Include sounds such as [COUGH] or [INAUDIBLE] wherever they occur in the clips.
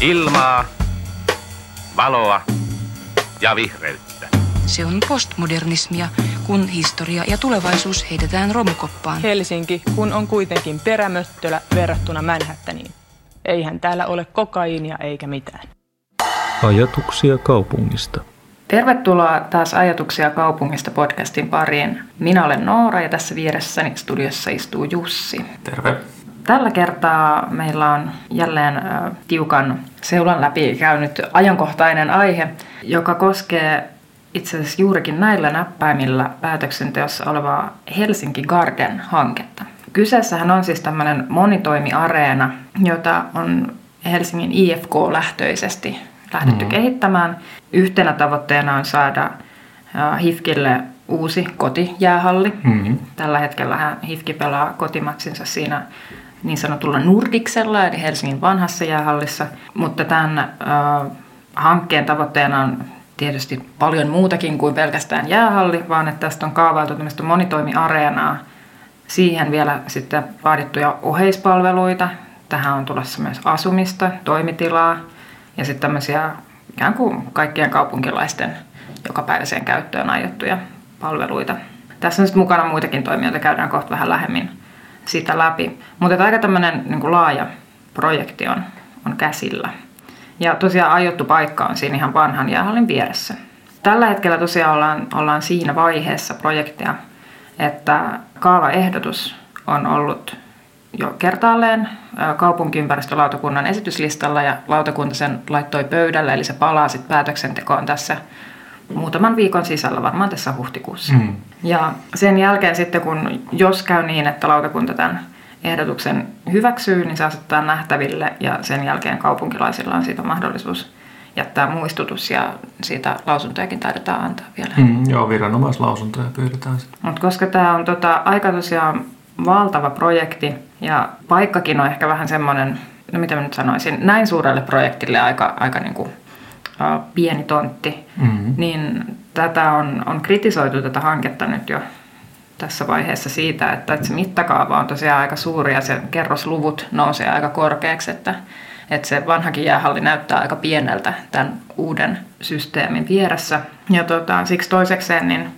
Ilmaa, valoa ja vihreyttä. Se on postmodernismia, kun historia ja tulevaisuus heitetään romukoppaan. Helsinki, kun on kuitenkin perämöttölä verrattuna Manhattaniin. Eihän täällä ole kokaiinia eikä mitään. Ajatuksia kaupungista. Tervetuloa taas Ajatuksia kaupungista podcastin pariin. Minä olen Noora ja tässä vieressäni studiossa istuu Jussi. Terve. Tällä kertaa meillä on jälleen tiukan seulan läpi käynyt ajankohtainen aihe, joka koskee itse asiassa juurikin näillä näppäimillä päätöksenteossa olevaa Helsinki Garden-hanketta. Kyseessähän on siis tämmöinen monitoimiareena, jota on Helsingin IFK-lähtöisesti lähdetty mm. kehittämään. Yhtenä tavoitteena on saada HIFKille uusi kotijäähalli. Mm-hmm. Tällä hetkellä HIFKI pelaa kotimatsinsa siinä niin sanotulla Nordiksella, eli Helsingin vanhassa jäähallissa. Mutta tämän äh, hankkeen tavoitteena on tietysti paljon muutakin kuin pelkästään jäähalli, vaan että tästä on kaavailtu tämmöistä monitoimiareenaa. Siihen vielä sitten vaadittuja oheispalveluita. Tähän on tulossa myös asumista, toimitilaa ja sitten tämmöisiä ikään kuin kaikkien kaupunkilaisten jokapäiväiseen käyttöön aiottuja palveluita. Tässä on sitten mukana muitakin toimijoita, käydään kohta vähän lähemmin sitä läpi. Mutta aika tämmöinen niin laaja projekti on, on käsillä. Ja tosiaan aiottu paikka on siinä ihan vanhan jäähallin vieressä. Tällä hetkellä tosiaan ollaan, ollaan siinä vaiheessa projektia, että kaavaehdotus on ollut jo kertaalleen kaupunkiympäristölautakunnan esityslistalla ja lautakunta sen laittoi pöydälle, eli se palaa sitten päätöksentekoon tässä muutaman viikon sisällä, varmaan tässä huhtikuussa. Mm. Ja sen jälkeen sitten, kun jos käy niin, että lautakunta tämän ehdotuksen hyväksyy, niin se asetetaan nähtäville ja sen jälkeen kaupunkilaisilla on siitä mahdollisuus jättää muistutus ja siitä lausuntojakin taidetaan antaa vielä. Mm, joo, viranomaislausuntoja pyydetään sitten. Mutta koska tämä on tota, aika tosiaan valtava projekti ja paikkakin on ehkä vähän semmoinen, no mitä mä nyt sanoisin, näin suurelle projektille aika, aika niin kuin pieni tontti, mm-hmm. niin tätä on, on kritisoitu tätä hanketta nyt jo tässä vaiheessa siitä, että, että se mittakaava on tosiaan aika suuri ja se kerrosluvut nousee aika korkeaksi, että, että se vanhakin jäähalli näyttää aika pieneltä tämän uuden systeemin vieressä. Ja tota, siksi toisekseen niin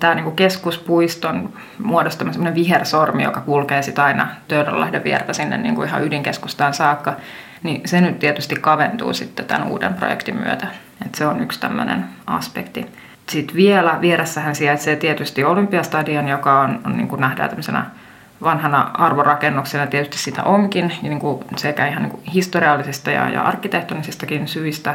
tämä niin keskuspuiston muodostama vihersormi, joka kulkee sitten aina Töölönlahden viertä sinne niin kuin ihan ydinkeskustaan saakka, niin se nyt tietysti kaventuu sitten tämän uuden projektin myötä. Et se on yksi tämmöinen aspekti. Sitten vielä vieressähän sijaitsee tietysti Olympiastadion, joka on, on niin kuin nähdään tämmöisenä vanhana arvorakennuksena tietysti sitä onkin, niin kuin sekä ihan niin kuin historiallisista ja, ja arkkitehtonisistakin syistä.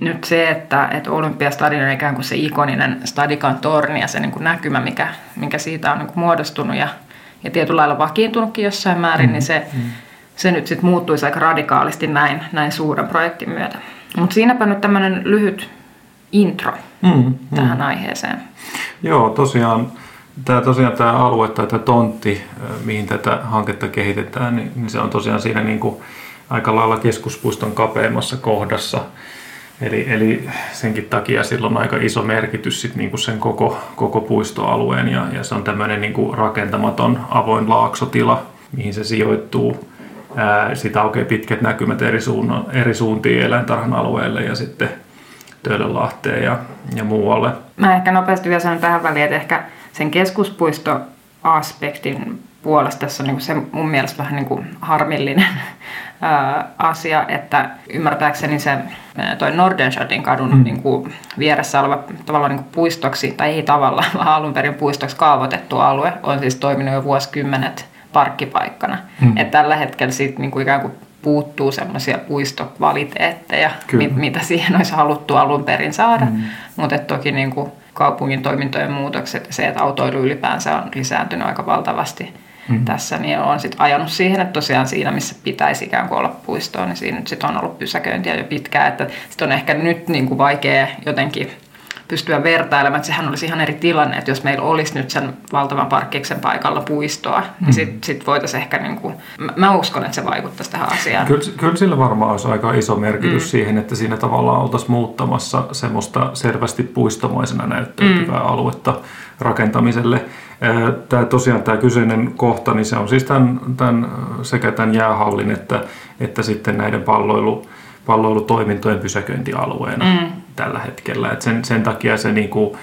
Nyt se, että, että Olympiastadion on ikään kuin se ikoninen stadikan torni ja se niin kuin näkymä, mikä, mikä siitä on niin kuin muodostunut ja, ja tietyllä lailla vakiintunutkin jossain määrin, niin se, mm se nyt sitten muuttuisi aika radikaalisti näin, näin suuren projektin myötä. Mutta siinäpä nyt tämmöinen lyhyt intro mm, mm. tähän aiheeseen. Joo, tosiaan tämä, tosiaan tämä alue tai tämä tontti, mihin tätä hanketta kehitetään, niin, niin se on tosiaan siinä niin kuin aika lailla keskuspuiston kapeimmassa kohdassa. Eli, eli senkin takia sillä on aika iso merkitys sit niin kuin sen koko, koko puistoalueen ja, ja se on tämmöinen niin kuin rakentamaton avoin laaksotila, mihin se sijoittuu siitä aukeaa pitkät näkymät eri, suunnan, eri suuntiin eläintarhan alueelle ja sitten Töölönlahteen ja, ja muualle. Mä ehkä nopeasti vielä sanon tähän väliin, että ehkä sen keskuspuistoaspektin puolesta tässä on niin se mun mielestä vähän niin kuin harmillinen asia, että ymmärtääkseni se toi Nordenschadin kadun mm. niin kuin vieressä oleva tavallaan niin kuin puistoksi, tai ei tavallaan, vaan alun perin puistoksi kaavoitettu alue on siis toiminut jo vuosikymmenet parkkipaikkana. Mm. Et tällä hetkellä siitä niin kuin ikään kuin puuttuu semmoisia puistokvaliteetteja, mit, mitä siihen olisi haluttu alun perin saada. Mm. Mutta toki niin kuin kaupungin toimintojen muutokset ja se, että autoilu ylipäänsä on lisääntynyt aika valtavasti mm. tässä, niin on sitten ajanut siihen, että tosiaan siinä, missä pitäisi ikään kuin olla puistoa, niin siinä nyt sit on ollut pysäköintiä jo pitkään. Että sit on ehkä nyt niin kuin vaikea jotenkin pystyä vertailemaan, että sehän olisi ihan eri tilanne, että jos meillä olisi nyt sen valtavan parkkiksen paikalla puistoa, niin mm. niin sitten sit voitaisiin ehkä, niin kuin, mä uskon, että se vaikuttaisi tähän asiaan. Kyllä, kyllä sillä varmaan olisi aika iso merkitys mm. siihen, että siinä tavallaan oltaisiin muuttamassa semmoista selvästi puistomaisena näyttäytyvää mm. aluetta rakentamiselle. Tämä tosiaan tämä kyseinen kohta, niin se on siis tämän, tämän, sekä tämän jäähallin että, että sitten näiden palloilu, palloilutoimintojen pysäköintialueena mm. Tällä hetkellä. Et sen, sen takia se, niinku,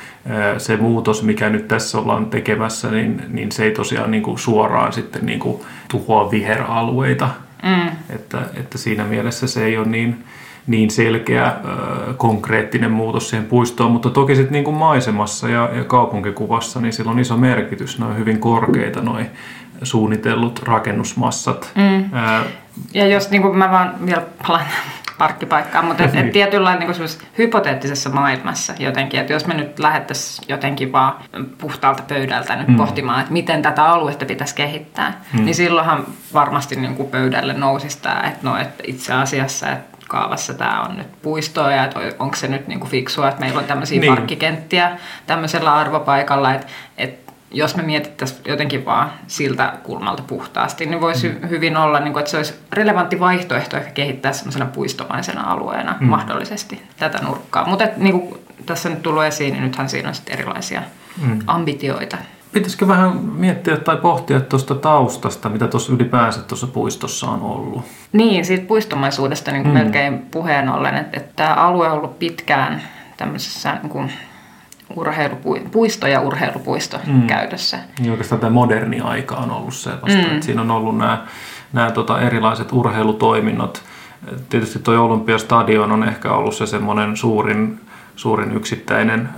se muutos, mikä nyt tässä ollaan tekemässä, niin, niin se ei tosiaan niinku suoraan sitten niinku tuhoa viheralueita. Mm. Että, että siinä mielessä se ei ole niin, niin selkeä konkreettinen muutos siihen puistoon, mutta toki sitten niin kuin maisemassa ja, ja kaupunkikuvassa niin sillä on iso merkitys. Ne on hyvin korkeita noin suunnitellut rakennusmassat. Mm. Ää, ja jos niin kuin mä vaan vielä palaan parkkipaikkaan, mutta et, et niin. tietyllä niin hypoteettisessa maailmassa jotenkin, että jos me nyt lähettäisiin jotenkin vaan puhtaalta pöydältä nyt mm. pohtimaan, että miten tätä aluetta pitäisi kehittää, mm. niin silloinhan varmasti niin kuin pöydälle nousisi tämä, että no, että itse asiassa, että kaavassa tämä on nyt puistoa ja että onko se nyt niin kuin fiksua, että meillä on tämmöisiä niin. parkkikenttiä tämmöisellä arvopaikalla, että, että jos me mietittäisiin jotenkin vaan siltä kulmalta puhtaasti, niin voisi mm. hyvin olla, niin kuin, että se olisi relevantti vaihtoehto ehkä kehittää semmoisena puistomaisena alueena mm. mahdollisesti tätä nurkkaa. Mutta niin kuin tässä nyt tullut esiin, niin nythän siinä on sitten erilaisia mm. ambitioita. Pitäisikö vähän miettiä tai pohtia tuosta taustasta, mitä tuossa ylipäänsä tuossa puistossa on ollut? Niin, siitä puistomaisuudesta niin kuin mm. melkein puheen ollen, että, että tämä alue on ollut pitkään tämmöisessä niin kuin urheilupuisto ja urheilupuisto mm. käytössä. Niin oikeastaan tämä moderni aika on ollut se vasta, mm. että siinä on ollut nämä, nämä tota erilaiset urheilutoiminnot. Tietysti tuo Olympiastadion on ehkä ollut se semmoinen suurin, suurin yksittäinen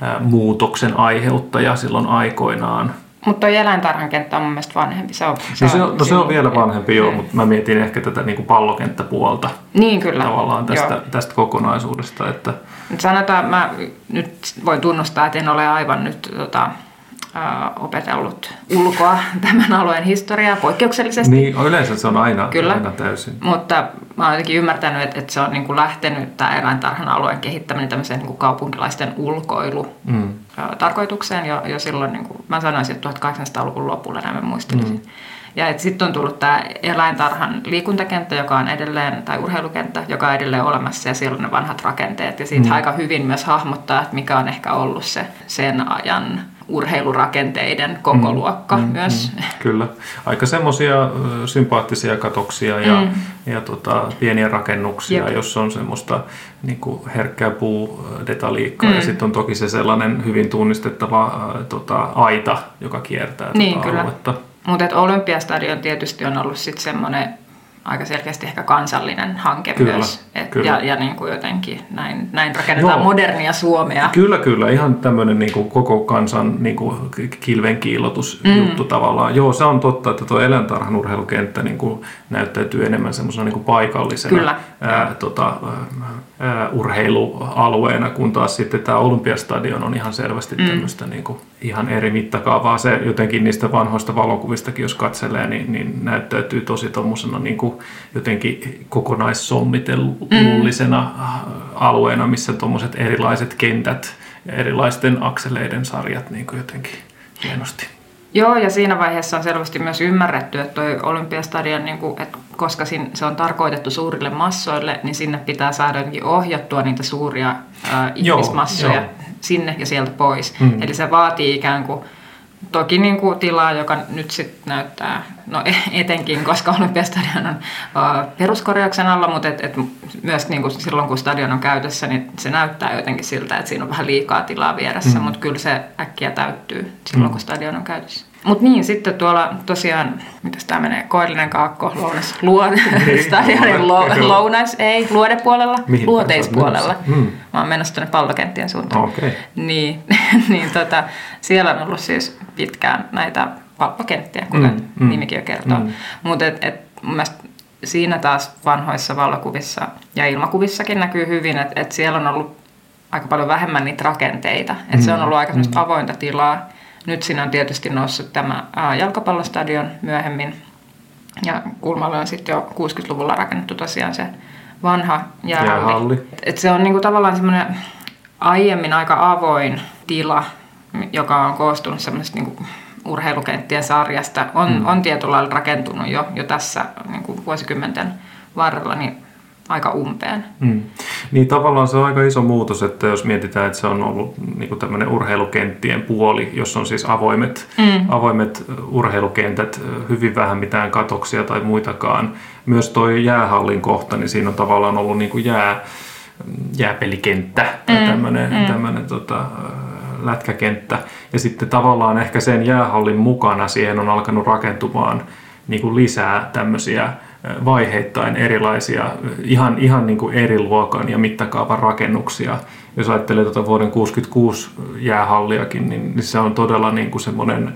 ää, muutoksen aiheuttaja silloin aikoinaan. Mutta tuo eläintarhan kenttä on mun mielestä vanhempi. Se on, se, no se, on, no se on vielä vanhempi, joo, mutta mä mietin ehkä tätä niin kuin pallokenttäpuolta. Niin, kyllä. Tavallaan tästä, tästä kokonaisuudesta. Että... Sanotaan, mä nyt voin tunnustaa, että en ole aivan nyt tota, opetellut ulkoa [LAUGHS] tämän alueen historiaa poikkeuksellisesti. Niin, yleensä se on aina, Kyllä. aina täysin. Mutta mä oon jotenkin ymmärtänyt, että, että se on niin kuin lähtenyt tämä eläintarhan alueen kehittäminen tämmöiseen niin kuin kaupunkilaisten ulkoilu mm. tarkoitukseen jo, jo silloin, niin kuin, mä sanoisin, että 1800-luvun lopulla näin mä muistelisin. Mm. Ja sitten on tullut tämä eläintarhan liikuntakenttä, joka on edelleen, tai urheilukenttä, joka on edelleen olemassa, ja siellä on ne vanhat rakenteet. Ja siitä mm. aika hyvin myös hahmottaa, että mikä on ehkä ollut se sen ajan urheilurakenteiden koko mm, luokka mm, myös. Mm, kyllä. Aika semmoisia sympaattisia katoksia ja, mm. ja tota, pieniä rakennuksia, Jep. jossa on semmoista niin kuin herkkää puudetaliikkaa. Mm. Ja sitten on toki se sellainen hyvin tunnistettava äh, tota, aita, joka kiertää niin, tota kyllä. aluetta. Mutta Olympiastadion tietysti on ollut sitten semmoinen aika selkeästi ehkä kansallinen hanke kyllä, myös. Et, kyllä. Ja, ja niin kuin jotenkin näin, näin rakennetaan Joo. modernia Suomea. Kyllä, kyllä. Ihan tämmöinen niin kuin koko kansan niin kuin kilven kiillotus mm. juttu tavallaan. Joo, se on totta, että tuo eläintarhan urheilukenttä niin kuin näyttäytyy enemmän semmoisena niin kuin paikallisena kyllä. Ää, tota, ää, urheilualueena, kun taas sitten tämä Olympiastadion on ihan selvästi mm. tämmöistä niin kuin ihan eri mittakaavaa. Se jotenkin niistä vanhoista valokuvistakin, jos katselee, niin, niin näyttäytyy tosi tuommoisena niin kuin jotenkin kokonaissommitelullisena mm. alueena, missä tuommoiset erilaiset kentät ja erilaisten akseleiden sarjat niin kuin jotenkin hienosti. Joo, ja siinä vaiheessa on selvästi myös ymmärretty, että tuo Olympiastadion, niin kuin, että koska se on tarkoitettu suurille massoille, niin sinne pitää saada ohjattua niitä suuria ää, ihmismassoja joo, joo. sinne ja sieltä pois. Mm. Eli se vaatii ikään kuin Toki niin kuin tilaa, joka nyt sitten näyttää, no e- etenkin, koska Olympiastadion on peruskorjauksen alla, mutta et, et myös niin kuin silloin kun stadion on käytössä, niin se näyttää jotenkin siltä, että siinä on vähän liikaa tilaa vieressä, mm. mutta kyllä se äkkiä täyttyy silloin, mm. kun stadion on käytössä. Mutta niin, sitten tuolla tosiaan, mitä tämä menee, Koillinen kaakko, lounas, luo, niin, [LAUGHS] stadionin lo, lounas, ei, luodepuolella, Mihin luoteispuolella. Hmm. Mä oon menossa tuonne pallokenttien suuntaan. Okay. Niin, [LAUGHS] niin tota, siellä on ollut siis pitkään näitä pallokenttiä, kuten mm, mm, nimikin jo kertoo. Mm. Mutta et, et, mun mielestä siinä taas vanhoissa valokuvissa ja ilmakuvissakin näkyy hyvin, että et siellä on ollut aika paljon vähemmän niitä rakenteita. Et mm, se on ollut aika mm. avointa tilaa nyt siinä on tietysti noussut tämä jalkapallostadion myöhemmin. Ja kulmalle on sitten jo 60-luvulla rakennettu tosiaan se vanha jäähalli. jäähalli. Et se on niinku tavallaan semmoinen aiemmin aika avoin tila, joka on koostunut semmoisesta niinku urheilukenttien sarjasta. On, mm. on tietyllä lailla rakentunut jo, jo tässä niinku vuosikymmenten varrella niin aika umpeen. Mm. Niin tavallaan se on aika iso muutos, että jos mietitään, että se on ollut niin tämmöinen urheilukenttien puoli, jos on siis avoimet, mm. avoimet urheilukentät, hyvin vähän mitään katoksia tai muitakaan. Myös toi jäähallin kohta, niin siinä on tavallaan ollut niin jää, jääpelikenttä tai mm. tämmöinen, mm. tota, lätkäkenttä. Ja sitten tavallaan ehkä sen jäähallin mukana siihen on alkanut rakentumaan niin lisää tämmöisiä vaiheittain erilaisia, ihan, ihan niin kuin eri luokan ja mittakaavan rakennuksia. Jos ajattelee tuota vuoden 66 jäähalliakin, niin se on todella niin kuin semmoinen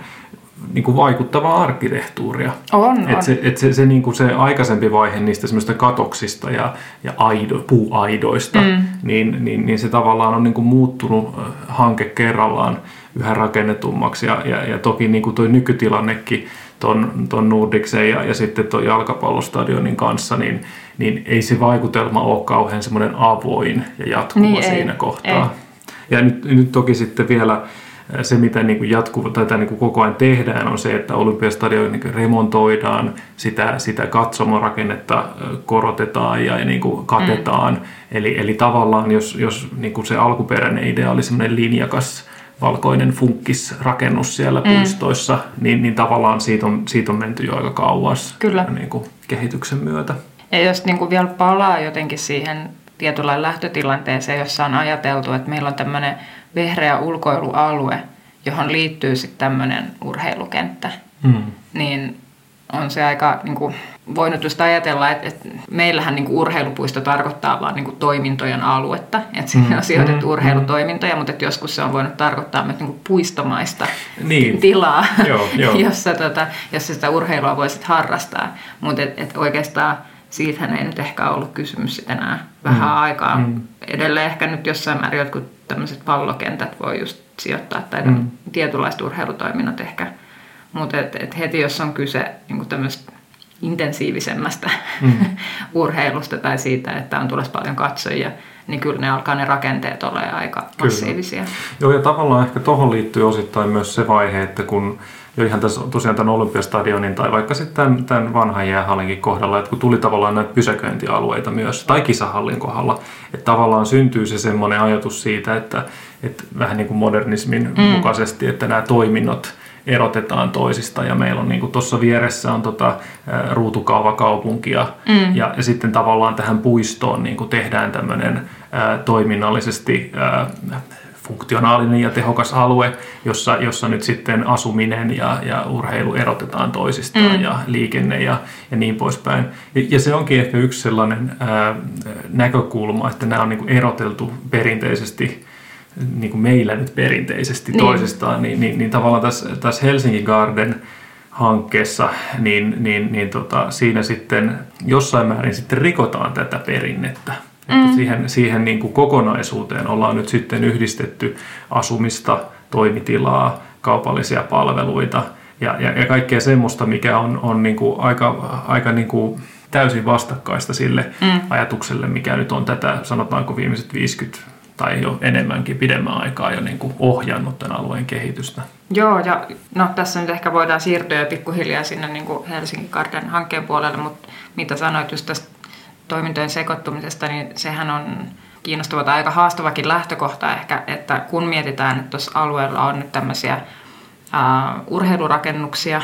niin kuin vaikuttavaa arkkitehtuuria. On, et on. Se, et se, se, niin kuin se aikaisempi vaihe niistä semmoista katoksista ja, ja aido, puuaidoista, mm. niin, niin, niin se tavallaan on niin kuin muuttunut hanke kerrallaan yhä rakennetummaksi. Ja, ja, ja toki niin kuin tuo nykytilannekin ton, ton Nordiksen ja, ja sitten tuon jalkapallostadionin kanssa, niin, niin ei se vaikutelma ole kauhean semmoinen avoin ja jatkuva Niin, ei, siinä kohtaa. ei. Ja nyt, nyt toki sitten vielä se, mitä niin kuin jatkuva, tätä niin kuin koko ajan tehdään, on se, että Olympiastadion niin remontoidaan, sitä, sitä katsomorakennetta ö, korotetaan ja niin kuin katetaan. Mm. Eli, eli tavallaan, jos, jos niin kuin se alkuperäinen idea oli semmoinen linjakas valkoinen funkkisrakennus siellä mm. puistoissa, niin, niin tavallaan siitä on, siitä on menty jo aika kauas Kyllä. Niin kuin kehityksen myötä. Ja jos niin kuin vielä palaa jotenkin siihen tietynlainen lähtötilanteeseen, jossa on ajateltu, että meillä on tämmöinen vehreä ulkoilualue, johon liittyy sitten tämmöinen urheilukenttä, Mm. niin on se aika niin kuin, voinut just ajatella, että, että meillähän niin kuin urheilupuisto tarkoittaa vaan niin kuin toimintojen aluetta, että sinne on sijoitettu mm, urheilutoimintoja, mutta että joskus se on voinut tarkoittaa myös niin kuin puistomaista Niin. tilaa, [LAUGHS] Joo, joo. [LAUGHS] jossa, tota, jossa sitä urheilua voisit harrastaa, mutta et, et oikeastaan siitähän ei nyt ehkä ollut kysymys enää vähän Mm, aikaa. mm. Edelleen ehkä nyt jossain määrin jotkut tämmöiset pallokentät voi just sijoittaa tai Mm. tietynlaiset urheilutoiminnot ehkä. Mutta et, et heti jos on kyse niin tämmöistä intensiivisemmästä Mm. [LAUGHS] urheilusta tai siitä, että on tulossa paljon katsojia, niin kyllä ne alkaa ne rakenteet olla aika massiivisia. Joo, ja tavallaan ehkä tuohon liittyy osittain myös se vaihe, että kun jo ihan tässä tosiaan tämän Olympiastadionin tai vaikka sitten tämän, tämän vanhan jäähallinkin kohdalla, että kun tuli tavallaan näitä pysäköintialueita myös, tai kisahallin kohdalla, että tavallaan syntyy se semmoinen ajatus siitä, että, että vähän niin kuin modernismin mm. mukaisesti, että nämä toiminnot erotetaan toisista ja meillä on niin tuossa vieressä on tota, ruutukaavakaupunkia mm. ja, ja sitten tavallaan tähän puistoon niin kuin tehdään tämmöinen ää, toiminnallisesti ää, funktionaalinen ja tehokas alue, jossa, jossa nyt sitten asuminen ja, ja urheilu erotetaan toisistaan mm. ja liikenne ja, ja niin poispäin. Ja, ja se onkin ehkä yksi sellainen ää, näkökulma, että nämä on niin eroteltu perinteisesti niin kuin meillä nyt perinteisesti Niin. toisistaan, niin, niin, niin tavallaan tässä, tässä Helsinki Garden hankkeessa, niin, niin, niin tota, siinä sitten jossain määrin sitten rikotaan tätä perinnettä. Että siihen siihen niin kuin kokonaisuuteen ollaan nyt sitten yhdistetty asumista, toimitilaa, kaupallisia palveluita ja, ja, ja kaikkea semmoista, mikä on, on niin kuin aika, aika niin kuin täysin vastakkaista sille mm. ajatukselle, mikä nyt on tätä, sanotaanko viimeiset 50 tai jo enemmänkin pidemmän aikaa jo niin kuin ohjannut tämän alueen kehitystä. Joo, ja no, tässä nyt ehkä voidaan siirtyä jo pikkuhiljaa sinne niin kuin Helsingin Garden hankkeen puolelle, mutta mitä sanoit just tästä toimintojen sekoittumisesta, niin sehän on kiinnostava tai aika haastavakin lähtökohta ehkä, että kun mietitään, että tuossa alueella on nyt tämmöisiä ää, urheilurakennuksia,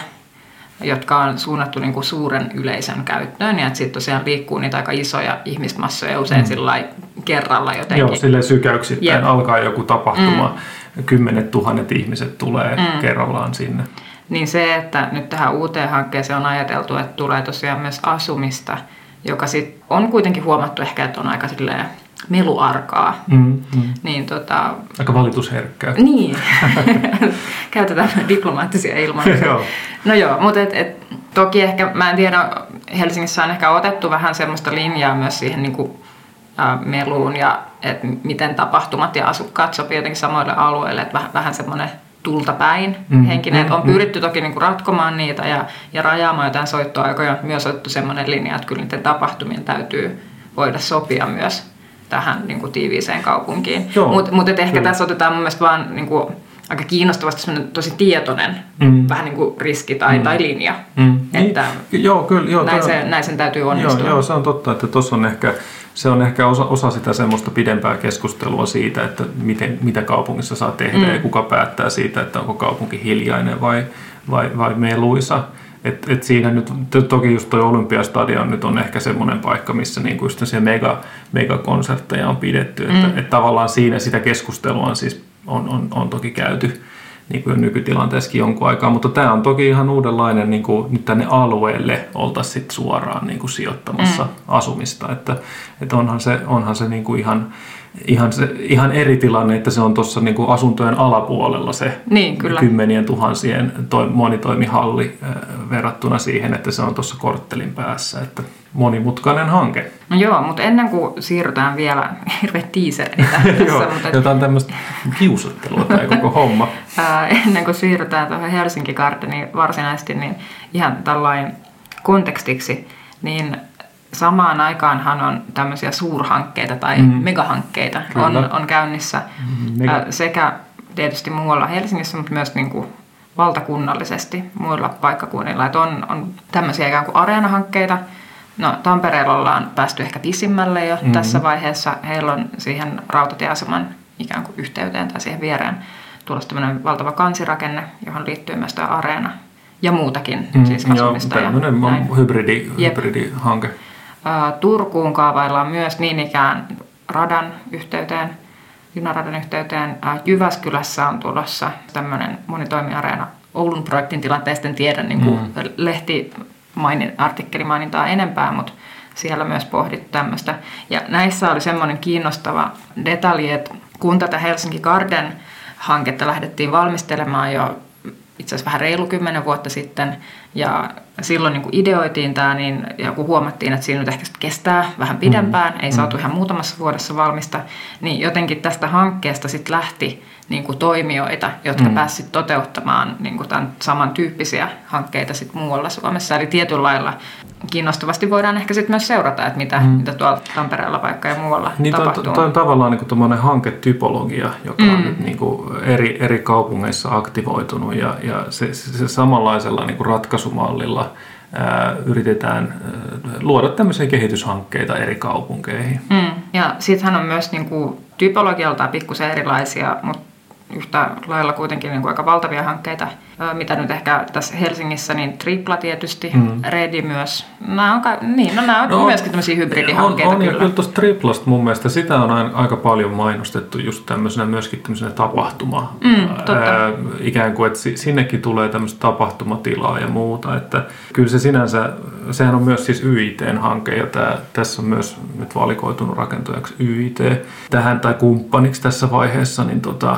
jotka on suunnattu niin kuin suuren yleisön käyttöön, ja sitten tosiaan liikkuu niitä aika isoja ihmismassoja usein mm. sillä kerralla jotenkin. Joo, sille sykäyksittäin Jep. alkaa joku tapahtuma, mm. kymmenet tuhannet ihmiset tulee mm. kerrallaan sinne. Niin se, että nyt tähän uuteen hankkeeseen on ajateltu, että tulee tosiaan myös asumista, joka sit on kuitenkin huomattu ehkä, että on aika silleen meluarkaa. Mm, mm. Niin tota, Aika valitusherkkää. niin, [LAUGHS] käytetään diplomaattisia ilmaisuja. Joo. no joo, mutta et, et, toki ehkä, mä en tiedä, Helsingissä on ehkä otettu vähän semmoista linjaa myös siihen niin kuin, ä, meluun ja että miten tapahtumat ja asukkaat sopii jotenkin samoille alueille, että vähän, vähän semmoinen tultapäin Mm, henkinen. mm, on mm. pyritty toki niin kuin ratkomaan niitä ja, ja rajaamaan jotain soittoaikoja. Myös otettu semmoinen linja, että kyllä niiden tapahtumien täytyy voida sopia myös tähän niin kuin tiiviiseen kaupunkiin. Mutta mut ehkä kyllä. tässä otetaan mun mielestä vaan niin kuin, aika kiinnostavasti tosi tietoinen Mm. vähän niin kuin riski tai, tai linja. Mm. Että Niin, joo, kyllä, joo, näin, se, näin sen täytyy onnistua. Joo, joo, se on totta, että tuossa on ehkä se on ehkä osa, osa sitä semmoista pidempää keskustelua siitä, että miten, mitä kaupungissa saa tehdä mm. ja kuka päättää siitä, että onko kaupunki hiljainen vai, vai, vai meluisa. Et, et siinä nyt, toki just toi Olympiastadion nyt on ehkä semmoinen paikka, missä niinku just se mega, megakonsertteja on pidetty. Mm. Että et tavallaan siinä sitä keskustelua on siis on, on, on toki käyty niin kuin nykytilanteessakin jonkun aikaa, mutta tämä on toki ihan uudenlainen, niin kuin nyt tänne alueelle oltaisiin suoraan niin kuin sijoittamassa mm. asumista, että, että onhan se, onhan se, niin kuin ihan, ihan, se ihan eri tilanne, että se on tuossa niin kuin asuntojen alapuolella se niin, kyllä. kymmenien tuhansien toi, monitoimihalli äh, verrattuna siihen, että se on tuossa korttelin päässä, että monimutkainen hanke. No joo, mutta ennen kuin siirrytään vielä, [LAUGHS] hirveä tiiseri [LAUGHS] Joo, mutta et... jotain tämmöistä kiusattelua tai [LAUGHS] koko homma. ennen kuin siirrytään tuohon Helsinki Gardeniin varsinaisesti, niin ihan tällainen kontekstiksi, niin samaan aikaanhan on tämmöisiä suurhankkeita tai mm. megahankkeita on, on käynnissä mm-hmm. Mega. sekä tietysti muualla Helsingissä, mutta myös niin kuin valtakunnallisesti muilla paikkakunnilla. Että on, on tämmöisiä ikään kuin areenahankkeita, No Tampereella ollaan päästy ehkä pisimmälle jo mm-hmm. tässä vaiheessa. Heillä on siihen rautatieaseman ikään kuin yhteyteen tai siihen viereen tulossa tämmöinen valtava kansirakenne, johon liittyy myös tämä areena ja muutakin, mm, siis asumista. Joo, tämmöinen hybridi, hybridihanke. Turkuun kaavaillaan myös niin ikään radan yhteyteen, junaradan yhteyteen. Jyväskylässä on tulossa tämmöinen monitoimiareena. Oulun projektin tilanteesta en tiedä, niin kuin mm. lehti mainin, artikkelimainintaa enempää, mutta siellä myös pohdittu tämmöistä. Ja näissä oli semmoinen kiinnostava detalji, että kun tätä Helsinki Garden hanketta lähdettiin valmistelemaan jo itse asiassa vähän reilu kymmenen vuotta sitten, ja silloin niin kun ideoitiin tämä, niin, ja kun huomattiin, että siinä nyt ehkä kestää vähän pidempään, mm. ei saatu mm. ihan muutamassa vuodessa valmista, niin jotenkin tästä hankkeesta sitten lähti niin kuin toimijoita, jotka mm. pääsivät toteuttamaan niin kuin tämän samantyyppisiä hankkeita sit muualla Suomessa. Eli tietyllä lailla kiinnostavasti voidaan ehkä sitten myös seurata, että mitä, mm. mitä tuolla Tampereella vaikka ja muualla niin tapahtuu. Tuo on tavallaan niin hanketypologia, joka mm. on nyt niin kuin eri, eri kaupungeissa aktivoitunut ja, ja se, se, se samanlaisella niin kuin ratkaisumallilla ää, yritetään ää, luoda tämmöisiä kehityshankkeita eri kaupunkeihin. Mm. Ja sittenhän on myös niin kuin, typologialtaan pikkusen erilaisia, mutta yhtä lailla kuitenkin niin kuin aika valtavia hankkeita, mitä nyt ehkä tässä Helsingissä, niin Tripla tietysti, mm. Redi myös. Nämä on, niin, no, nämä on no, myöskin tämmöisiä hybridihankkeita on, on, kyllä. Ja kyllä tuosta Triplasta mun mielestä sitä on aika paljon mainostettu just tämmöisenä myöskin tämmöisenä tapahtuma. Mm, ää, ikään kuin, että sinnekin tulee tämmöistä tapahtumatilaa ja muuta. Että kyllä se sinänsä, sehän on myös siis YIT-hanke ja tämä, tässä on myös nyt valikoitunut rakentujaksi YIT tähän tai kumppaniksi tässä vaiheessa, niin tota,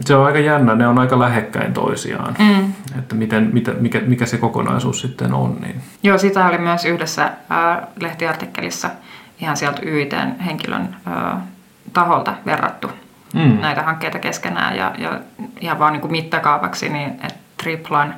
se on aika jännä, ne on aika lähekkäin toisiaan, mm. että miten, mitä, mikä, mikä se kokonaisuus sitten on. Niin. Joo, sitä oli myös yhdessä äh, lehtiartikkelissa ihan sieltä YITn henkilön äh, taholta verrattu mm. näitä hankkeita keskenään ja, ja ihan vaan niin kuin mittakaavaksi, niin että Triplan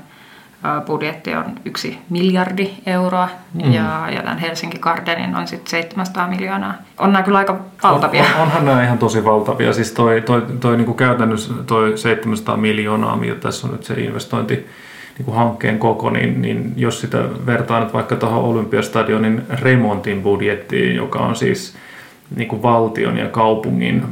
budjetti on yksi miljardi euroa mm. ja, ja tämän Helsinki Gardenin on sitten 700 miljoonaa. On nämä kyllä aika valtavia. On, onhan nämä ihan tosi valtavia. Siis toi, toi, toi niin kuin käytännössä toi 700 miljoonaa, mitä tässä on nyt se investointi niin kuin hankkeen koko, niin, niin jos sitä vertaa nyt vaikka tuohon Olympiastadionin remontin budjettiin, joka on siis niin kuin valtion ja kaupungin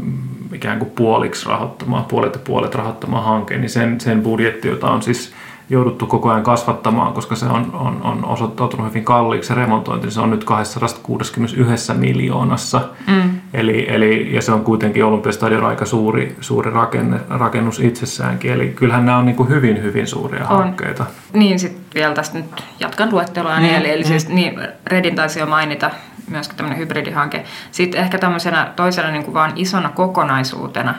ikään kuin puoliksi rahoittama, puolet ja puolet rahoittama hanke, niin sen, sen budjetti, jota on siis jouduttu koko ajan kasvattamaan, koska se on, on, on osoittautunut hyvin kalliiksi se remontointi. Se on nyt 261 miljoonassa. Mm. Eli, eli, ja se on kuitenkin Olympiastadion aika suuri, suuri rakenne, rakennus itsessäänkin. Eli kyllähän nämä on niin kuin hyvin, hyvin suuria on. hankkeita. Niin, sitten vielä tästä nyt jatkan luettelua. Mm. Eli, eli siis, niin, Redin taisi jo mainita myöskin tämmöinen hybridihanke. Sitten ehkä tämmöisenä toisena niin kuin vaan isona kokonaisuutena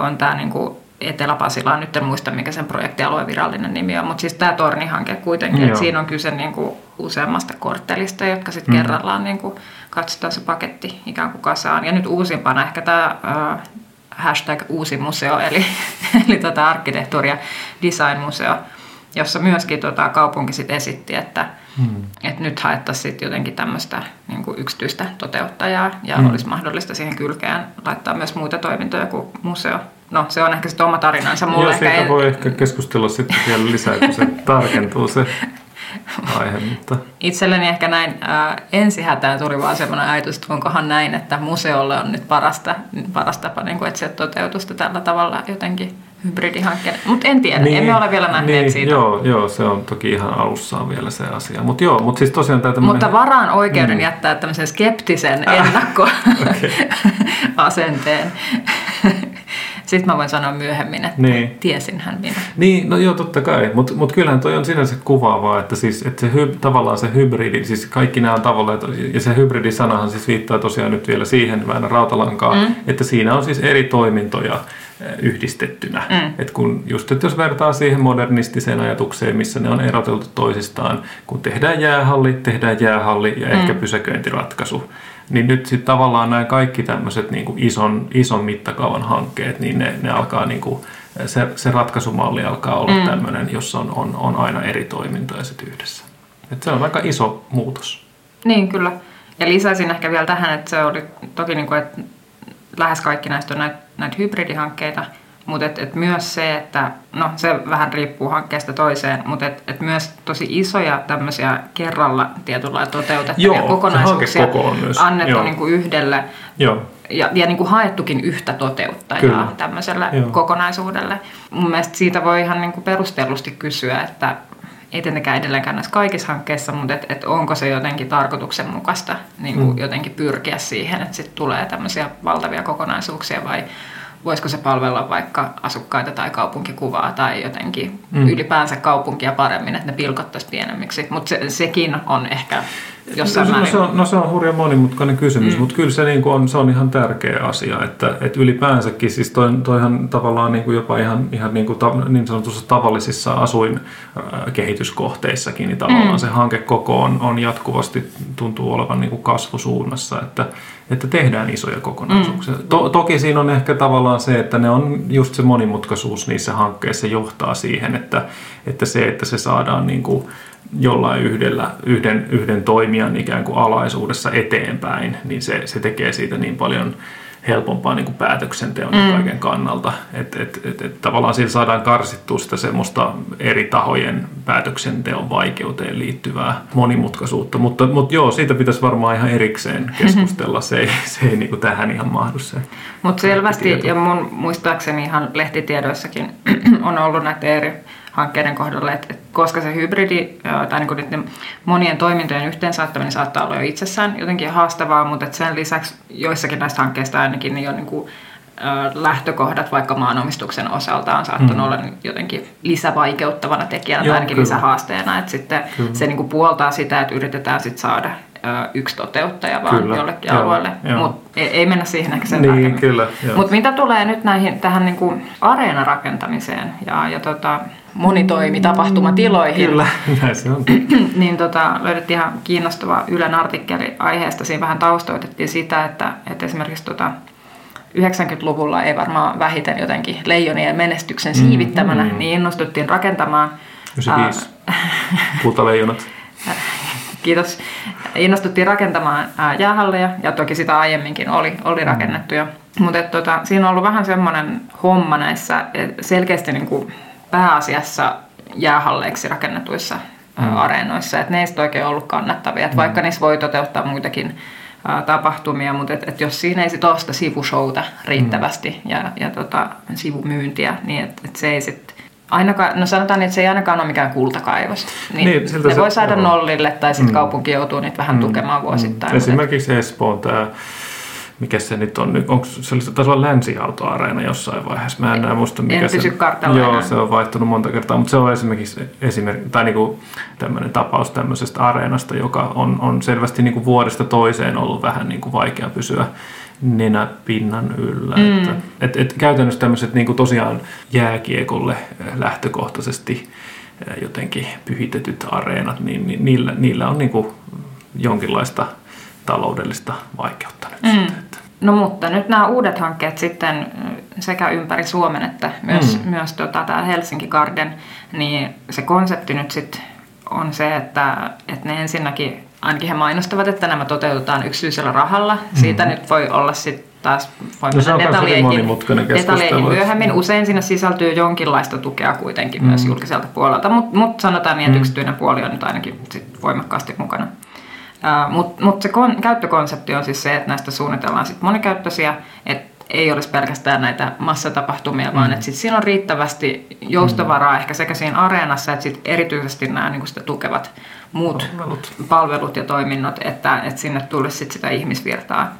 on tämä niin kuin Etelä-Pasila, nyt en muista mikä sen projektialueen virallinen nimi on, mutta siis tämä tornihanke kuitenkin, että siinä on kyse niin kuin useammasta korttelista, jotka sitten mm. kerrallaan niin kuin katsotaan se paketti ikään kuin kasaan. Ja nyt uusimpana ehkä tämä äh, hashtag uusi museo, eli, [LAUGHS] eli tota arkkitehtuuri- ja designmuseo, jossa myöskin tota, kaupunki sit esitti, että hmm. et nyt haettaisiin jotenkin tämmöistä niin yksityistä toteuttajaa ja hmm. olisi mahdollista siihen kylkeen laittaa myös muita toimintoja kuin museo. No se on ehkä sitten oma tarinansa mulle. Joo, siitä voi ehkä keskustella sitten vielä lisää, kun se [LAUGHS] tarkentuu se aihe. Mutta... Itselleni ehkä näin ää, ensihätään tuli vaan semmoinen ajatus, että onkohan näin, että museolle on nyt parasta, paras tapa niin kuin etsiä toteutusta tällä tavalla jotenkin hybridihankkeen. Mutta en tiedä, niin, emme ole vielä nähneet niin, siitä. Joo, joo, se on toki ihan alussa vielä se asia. Mut joo, mutta siis tosiaan tämä tämmönen... Mutta varaan oikeuden mm. jättää tämmöisen skeptisen ennakkoasenteen. [LAUGHS] [LAUGHS] Sitten mä voin sanoa myöhemmin, että niin. tiesinhän minä. Niin, no joo, totta kai. Mutta mut kyllähän toi on sinänsä kuvaavaa, että, siis, että se hy, tavallaan se hybridi, siis kaikki nämä on tavallaan, ja se hybridisanahan siis viittaa tosiaan nyt vielä siihen vähän rautalankaa, mm. että siinä on siis eri toimintoja yhdistettynä. Mm. Et kun just, että jos vertaa siihen modernistiseen ajatukseen, missä ne on eroteltu toisistaan, kun tehdään jäähalli, tehdään jäähalli ja mm. ehkä pysäköintiratkaisu, niin nyt sitten tavallaan nämä kaikki tämmöiset niin ison, ison mittakaavan hankkeet, niin ne, ne alkaa niin kuin, se, se ratkaisumalli alkaa olla mm. tämmöinen, jossa on, on, on aina eri toimintoja sitten yhdessä. Et se on aika iso muutos. Niin, kyllä. Ja lisäisin ehkä vielä tähän, että se oli toki, niin kuin, että lähes kaikki näistä on näitä, näitä hybridihankkeita, mutta et, et myös se, että no se vähän riippuu hankkeesta toiseen, mutta et, et myös tosi isoja tämmöisiä kerralla tietyllä toteutettavia Joo, kokonaisuuksia on myös. annettu Joo. Niin kuin yhdelle Joo. ja, ja niin kuin haettukin yhtä toteuttajaa Kyllä. tämmöiselle Joo. kokonaisuudelle. Mun mielestä siitä voi ihan niin kuin perustellusti kysyä, että ei tietenkään edelleenkään näissä kaikissa hankkeissa, mutta et, et onko se jotenkin tarkoituksenmukaista niin kuin mm. jotenkin pyrkiä siihen, että sitten tulee tämmöisiä valtavia kokonaisuuksia vai voisiko se palvella vaikka asukkaita tai kaupunkikuvaa tai jotenkin mm. ylipäänsä kaupunkia paremmin, että ne pilkottaisiin pienemmiksi. Mutta se, sekin on ehkä jossain no, määrin. No se on, no se on hurja monimutkainen kysymys, mm. mutta kyllä se, niin kuin on, se on ihan tärkeä asia, että, että ylipäänsäkin, siis toi, toihan tavallaan niin kuin jopa ihan, ihan niin, kuin ta, niin sanotussa tavallisissa asuinkehityskohteissakin, niin tavallaan mm. se hankekoko on, on jatkuvasti tuntuu olevan niin kuin kasvusuunnassa, että, että tehdään isoja kokonaisuuksia. Mm. To, toki siinä on ehkä tavallaan se, että ne on just se monimutkaisuus niissä hankkeissa johtaa siihen, että, että se, että se saadaan niin kuin jollain yhdellä, yhden, yhden toimijan ikään kuin alaisuudessa eteenpäin, niin se, se tekee siitä niin paljon helpompaa niin kuin päätöksenteon mm. kaiken kannalta. Että et, et, et, tavallaan sillä saadaan karsittua sitä semmoista eri tahojen päätöksenteon vaikeuteen liittyvää monimutkaisuutta. Mutta, mutta joo, siitä pitäisi varmaan ihan erikseen keskustella. Se ei, se ei niin kuin tähän ihan mahdu se. Mutta selvästi, ja mun muistaakseni ihan lehtitiedoissakin [CLEARS THROAT] on ollut näitä eri hankkeiden kohdalla, että, koska se hybridi tai niin kuin monien toimintojen yhteensaattaminen saattaa olla jo itsessään jotenkin haastavaa, mutta että sen lisäksi joissakin näistä hankkeista ainakin niin on niin kuin, lähtökohdat vaikka maanomistuksen osalta on saattanut mm. olla jotenkin lisävaikeuttavana tekijänä Joo, tai ainakin kyllä. lisähaasteena, että sitten kyllä. se niin kuin puoltaa sitä, että yritetään sitten saada yksi toteuttaja vaan kyllä, jollekin joo, alueelle. Mutta ei, ei mennä siihen ehkä sen niin, kyllä, Mutta mitä tulee nyt näihin, tähän niin kuin areenarakentamiseen ja, ja tota, monitoimitapahtumatiloihin. Kyllä, [LAUGHS] näin se on. [CLEARS THROAT] niin tota, löydettiin ihan kiinnostava Ylen artikkeli aiheesta. Siinä vähän taustoitettiin sitä, että, että esimerkiksi tota, 90-luvulla ei varmaan vähiten jotenkin leijonien menestyksen siivittämänä, mm, mm. niin innostuttiin rakentamaan. 95. [LAUGHS] Puutaleijonat. Kiitos. Innostuttiin rakentamaan jäähalleja ja toki sitä aiemminkin oli, oli rakennettu jo. Mutta tota, siinä on ollut vähän semmoinen homma näissä selkeästi niin kuin pääasiassa jäähalleiksi rakennetuissa mm. areenoissa. Että ne ei oikein ollut kannattavia. Et mm. Vaikka niissä voi toteuttaa muitakin tapahtumia, mutta et, et jos siinä ei sit ole sitä sivushowta riittävästi mm. ja, ja tota, sivumyyntiä, niin et, et se ei sitten ainakaan, no sanotaan niin, että se ei ainakaan ole mikään kultakaivos. Niin, niin ne se, voi saada joo. nollille tai sitten mm. kaupunki joutuu niitä vähän mm. tukemaan vuosittain. Mm. Esimerkiksi Espoon tämä mikä se nyt on, onko se taisi olla länsiautoareena jossain vaiheessa, mä en enää muista mikä en se, Joo, enää. se on vaihtunut monta kertaa, mutta se on esimerkiksi esimerkki, tai niinku tämmöinen tapaus tämmöisestä areenasta, joka on, on selvästi niinku vuodesta toiseen ollut vähän niinku vaikea pysyä nenäpinnan yllä. Mm. Että, et, et käytännössä tämmöiset niinku tosiaan jääkiekolle lähtökohtaisesti jotenkin pyhitetyt areenat, niin, niin niillä, niillä on niinku jonkinlaista taloudellista vaikeutta nyt mm. sitten. No mutta nyt nämä uudet hankkeet sitten sekä ympäri Suomen että myös, mm. myös tota, tämä Helsinki Garden, niin se konsepti nyt sitten on se, että, että ne ensinnäkin, ainakin he mainostavat, että nämä toteutetaan yksityisellä rahalla. Mm. Siitä nyt voi olla sitten taas voi No se on mennä detaljeihin, detaljeihin myöhemmin. Usein siinä sisältyy jonkinlaista tukea kuitenkin mm. myös julkiselta puolelta, mutta mut sanotaan niin, että Mm. yksityinen puoli on nyt ainakin sit voimakkaasti mukana. Mutta mut se kon, käyttökonsepti on siis se, että näistä suunnitellaan sit monikäyttöisiä, että ei olisi pelkästään näitä massatapahtumia, mm. vaan että sit siinä on riittävästi joustavaraa mm. ehkä sekä siinä areenassa, että sit erityisesti nämä niin sitä tukevat muut Palvelut. palvelut ja toiminnot, että, että sinne tulisi sit sitä ihmisvirtaa.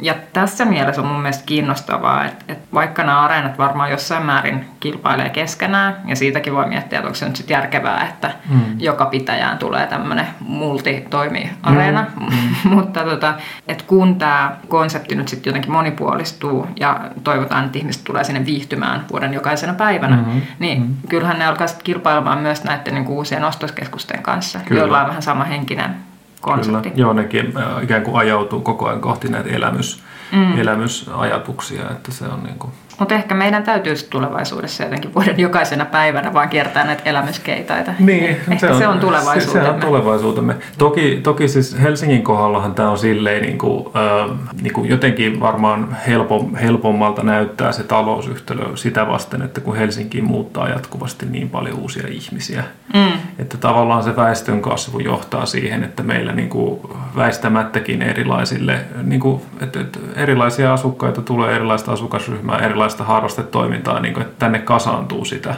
Ja tässä mielessä on mun mielestä kiinnostavaa, että, että vaikka nämä areenat varmaan jossain määrin kilpailee keskenään, ja siitäkin voi miettiä, että onko se nyt sit järkevää, että mm. joka pitäjään tulee tämmöinen multitoimi-areena, [LAUGHS] mm. mutta tota, että kun tämä konsepti nyt sitten jotenkin monipuolistuu ja toivotaan, että ihmiset tulee sinne viihtymään vuoden jokaisena päivänä, mm-hmm. niin mm. kyllähän ne alkaa kilpailemaan myös näiden niin uusien ostoskeskusten kanssa, Kyllä. joilla on vähän sama henkinen konsepti. Kyllä. Joo, nekin äh, ikään kuin ajautuu koko ajan kohti näitä elämys, mm. elämysajatuksia, että se on niin kuin... Mutta ehkä meidän täytyy tulevaisuudessa jotenkin vuoden jokaisena päivänä vaan kiertää näitä elämyskeitaita. Niin, ehkä se on, se on tulevaisuutemme. Se on tulevaisuutemme. Toki, toki siis Helsingin kohdallahan tämä on silleen niin kuin, äh, niin kuin jotenkin varmaan helpom, helpommalta näyttää se talousyhtälö sitä vasten, että kun Helsinkiin muuttaa jatkuvasti niin paljon uusia ihmisiä. Mm. Että tavallaan se väestön kasvu johtaa siihen, että meillä niin kuin väistämättäkin erilaisille, niin kuin, että, että erilaisia asukkaita tulee, erilaista asukasryhmää, erilaista harrastetoimintaa, niin kuin, että tänne kasaantuu sitä.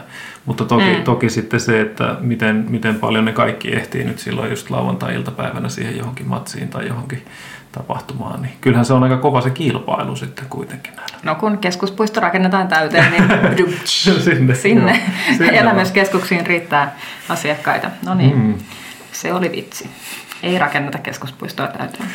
Mutta toki, mm. toki sitten se, että miten, miten paljon ne kaikki ehtii nyt silloin just lauantai-iltapäivänä siihen johonkin matsiin tai johonkin tapahtumaan, niin kyllähän se on aika kova se kilpailu sitten kuitenkin näillä. No kun keskuspuisto rakennetaan täyteen, niin [LAUGHS] sinne, sinne, sinne elämyskeskuksiin riittää asiakkaita. No niin, mm. se oli vitsi. Ei rakenneta keskuspuistoa täyteen.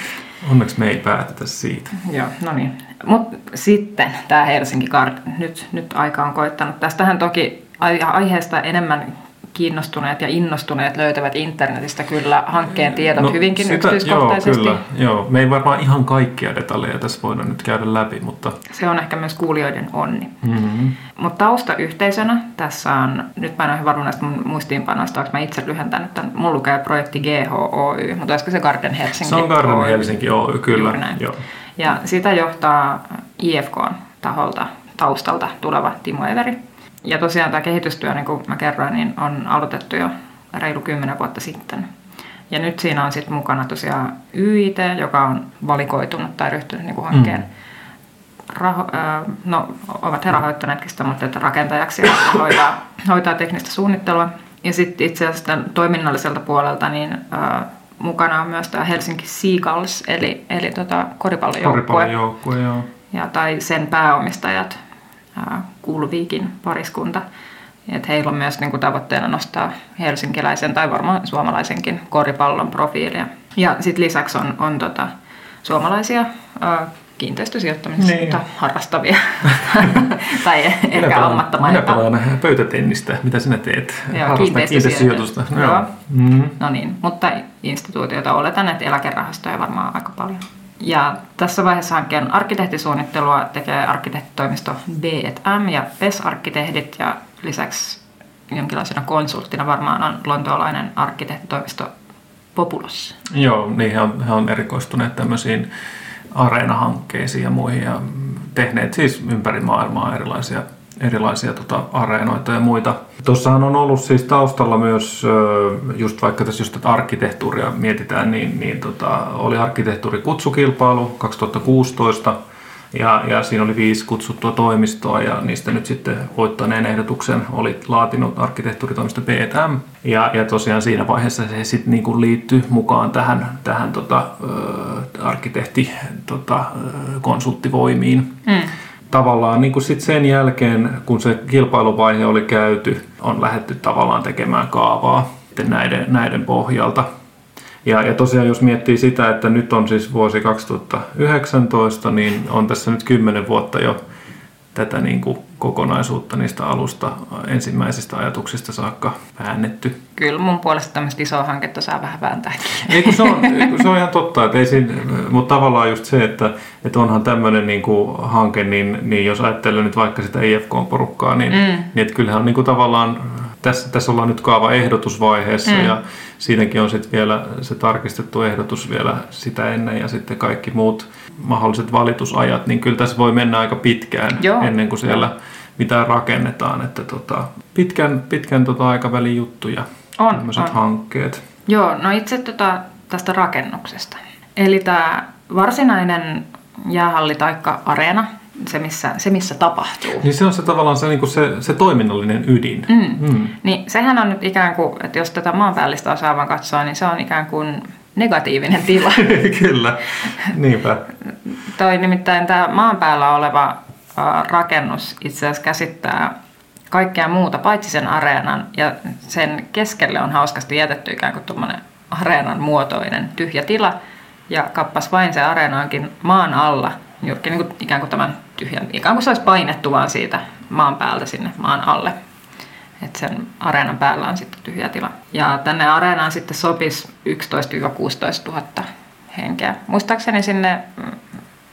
Onneksi me ei päätetä siitä. Joo, no niin. Mutta sitten tämä Helsinki Card, nyt, nyt aika on koittanut. Tästähän toki aiheesta enemmän kiinnostuneet ja innostuneet löytävät internetistä kyllä hankkeen tiedot no, hyvinkin sitä, yksityiskohtaisesti. Joo, kyllä. Joo. Me ei varmaan ihan kaikkia detaljeja tässä voida nyt käydä läpi, mutta... Se on ehkä myös kuulijoiden onni. Mm-hmm. Mutta taustayhteisönä tässä on, nyt mä en ole ihan varma näistä mun muistiinpanoista, onko mä itse lyhentänyt tämän, mun lukee projekti GHOY, mutta olisiko se Garden Helsinki Se on Garden Oy. Helsinki Oy, kyllä. Joo. Ja sitä johtaa IFK taholta taustalta tuleva Timo Everi. Ja tosiaan tämä kehitystyö, niin kuin mä kerroin, niin on aloitettu jo reilu kymmenen vuotta sitten. Ja nyt siinä on sitten mukana tosiaan YIT, joka on valikoitunut tai ryhtynyt niin kuin hankkeen mm. Raho, no, ovat he rahoittaneetkin sitä, mutta että rakentajaksi ja hoitaa, hoitaa teknistä suunnittelua. Ja sitten itse asiassa toiminnalliselta puolelta niin äh, mukana on myös tämä Helsinki Seagulls, eli, eli tota koripallojoukkue. Koripallojoukkue, joo. Ja, tai sen pääomistajat, Kulviikin pariskunta. Et heillä on myös niin kuin, tavoitteena nostaa helsinkiläisen tai varmaan suomalaisenkin koripallon profiilia. Ja sitten lisäksi on, on tota, suomalaisia ää, kiinteistösijoittamista niin. harrastavia [LAUGHS] tai ehkä pelaan, ammattamaita. Minä pelaan pöytätennistä. Mitä sinä teet? Joo, kiinteistösijoitusta. No, Joo. Mm-hmm. no niin, mutta instituutioita oletan, että eläkerahastoja varmaan aika paljon. Ja tässä vaiheessa hankkeen arkkitehtisuunnittelua tekee arkkitehtitoimisto B&M ja PES-arkkitehdit ja lisäksi jonkinlaisena konsulttina varmaan on lontoolainen arkkitehtitoimisto Populos. Joo, niin he on, he on erikoistuneet tämmöisiin areenahankkeisiin ja muihin ja tehneet siis ympäri maailmaa erilaisia erilaisia tota, areenoita ja muita. Tuossahan on ollut siis taustalla myös, just vaikka tässä just tätä arkkitehtuuria mietitään, niin, niin tota, oli arkkitehtuurikutsukilpailu 2016, ja, ja siinä oli viisi kutsuttua toimistoa ja niistä nyt sitten voittaneen ehdotuksen oli laatinut arkkitehtuuritoimisto B&M. Ja, ja tosiaan siinä vaiheessa se sitten niinku liittyi mukaan tähän, tähän tota, arkkitehti tota, konsulttivoimiin. Mm tavallaan niin kuin sit sen jälkeen, kun se kilpailuvaihe oli käyty, on lähdetty tavallaan tekemään kaavaa näiden, näiden pohjalta. Ja, ja tosiaan jos miettii sitä, että nyt on siis vuosi 2019, niin on tässä nyt 10 vuotta jo tätä niin kuin kokonaisuutta niistä alusta ensimmäisistä ajatuksista saakka väännetty. Kyllä mun puolesta tämmöistä isoa hanketta saa vähän vääntää. Ei, kun se, on, se on ihan totta, että ei siinä, mutta tavallaan just se, että, että onhan tämmöinen niin kuin hanke, niin, niin jos ajattelee nyt vaikka sitä IFK-porukkaa, niin, mm. niin että kyllähän on niin kuin tavallaan, tässä, tässä ollaan nyt kaava ehdotusvaiheessa mm. ja siinäkin on sitten vielä se tarkistettu ehdotus vielä sitä ennen ja sitten kaikki muut mahdolliset valitusajat, niin kyllä tässä voi mennä aika pitkään Joo. ennen kuin siellä mitään rakennetaan. Että tota, pitkän, pitkän tota aikavälin juttuja On, tämmöiset on. hankkeet. Joo, no itse tota, tästä rakennuksesta. Eli tämä varsinainen jäähalli taikka areena, se missä, se missä tapahtuu. Niin se on se tavallaan se, niin se, se toiminnallinen ydin. Mm. Mm. Niin sehän on nyt ikään kuin, että jos tätä maanpäällistä osaa vaan katsoo, niin se on ikään kuin negatiivinen tila. [LAUGHS] Kyllä, niinpä. Toi nimittäin tämä maan päällä oleva rakennus itse asiassa käsittää kaikkea muuta paitsi sen areenan ja sen keskelle on hauskasti jätetty ikään kuin tuommoinen areenan muotoinen tyhjä tila ja kappas vain se areena onkin maan alla, juurikin niin kuin ikään kuin tämän tyhjän, ikään kuin se olisi painettu vaan siitä maan päältä sinne maan alle. Että sen areenan päällä on sitten tyhjä tila. Ja tänne areenaan sitten sopisi 11-16 000 henkeä. Muistaakseni sinne mm,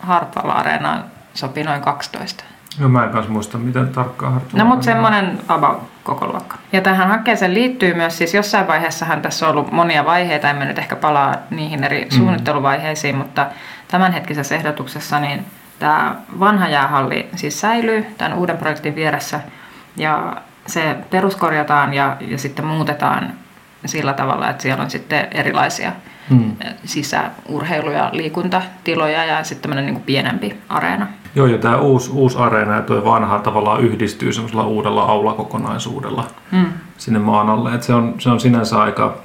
Hartwall-areenaan sopii noin 12. No mä en kanssa muista, miten tarkkaan Hartwall No mutta semmoinen about koko luokka. Ja tähän hankkeeseen liittyy myös, siis jossain vaiheessahan tässä on ollut monia vaiheita, emme nyt ehkä palaa niihin eri suunnitteluvaiheisiin, mutta tämänhetkisessä ehdotuksessa niin tämä vanha jäähalli siis säilyy tämän uuden projektin vieressä ja se peruskorjataan ja, ja sitten muutetaan sillä tavalla, että siellä on sitten erilaisia Mm. sisäurheilu- ja liikuntatiloja ja sitten tämmöinen niin pienempi areena. Joo, ja tämä uusi, uusi areena ja tuo vanha tavallaan yhdistyy semmoisella uudella aulakokonaisuudella Mm. sinne maan alle. Et se, on, se on sinänsä aika,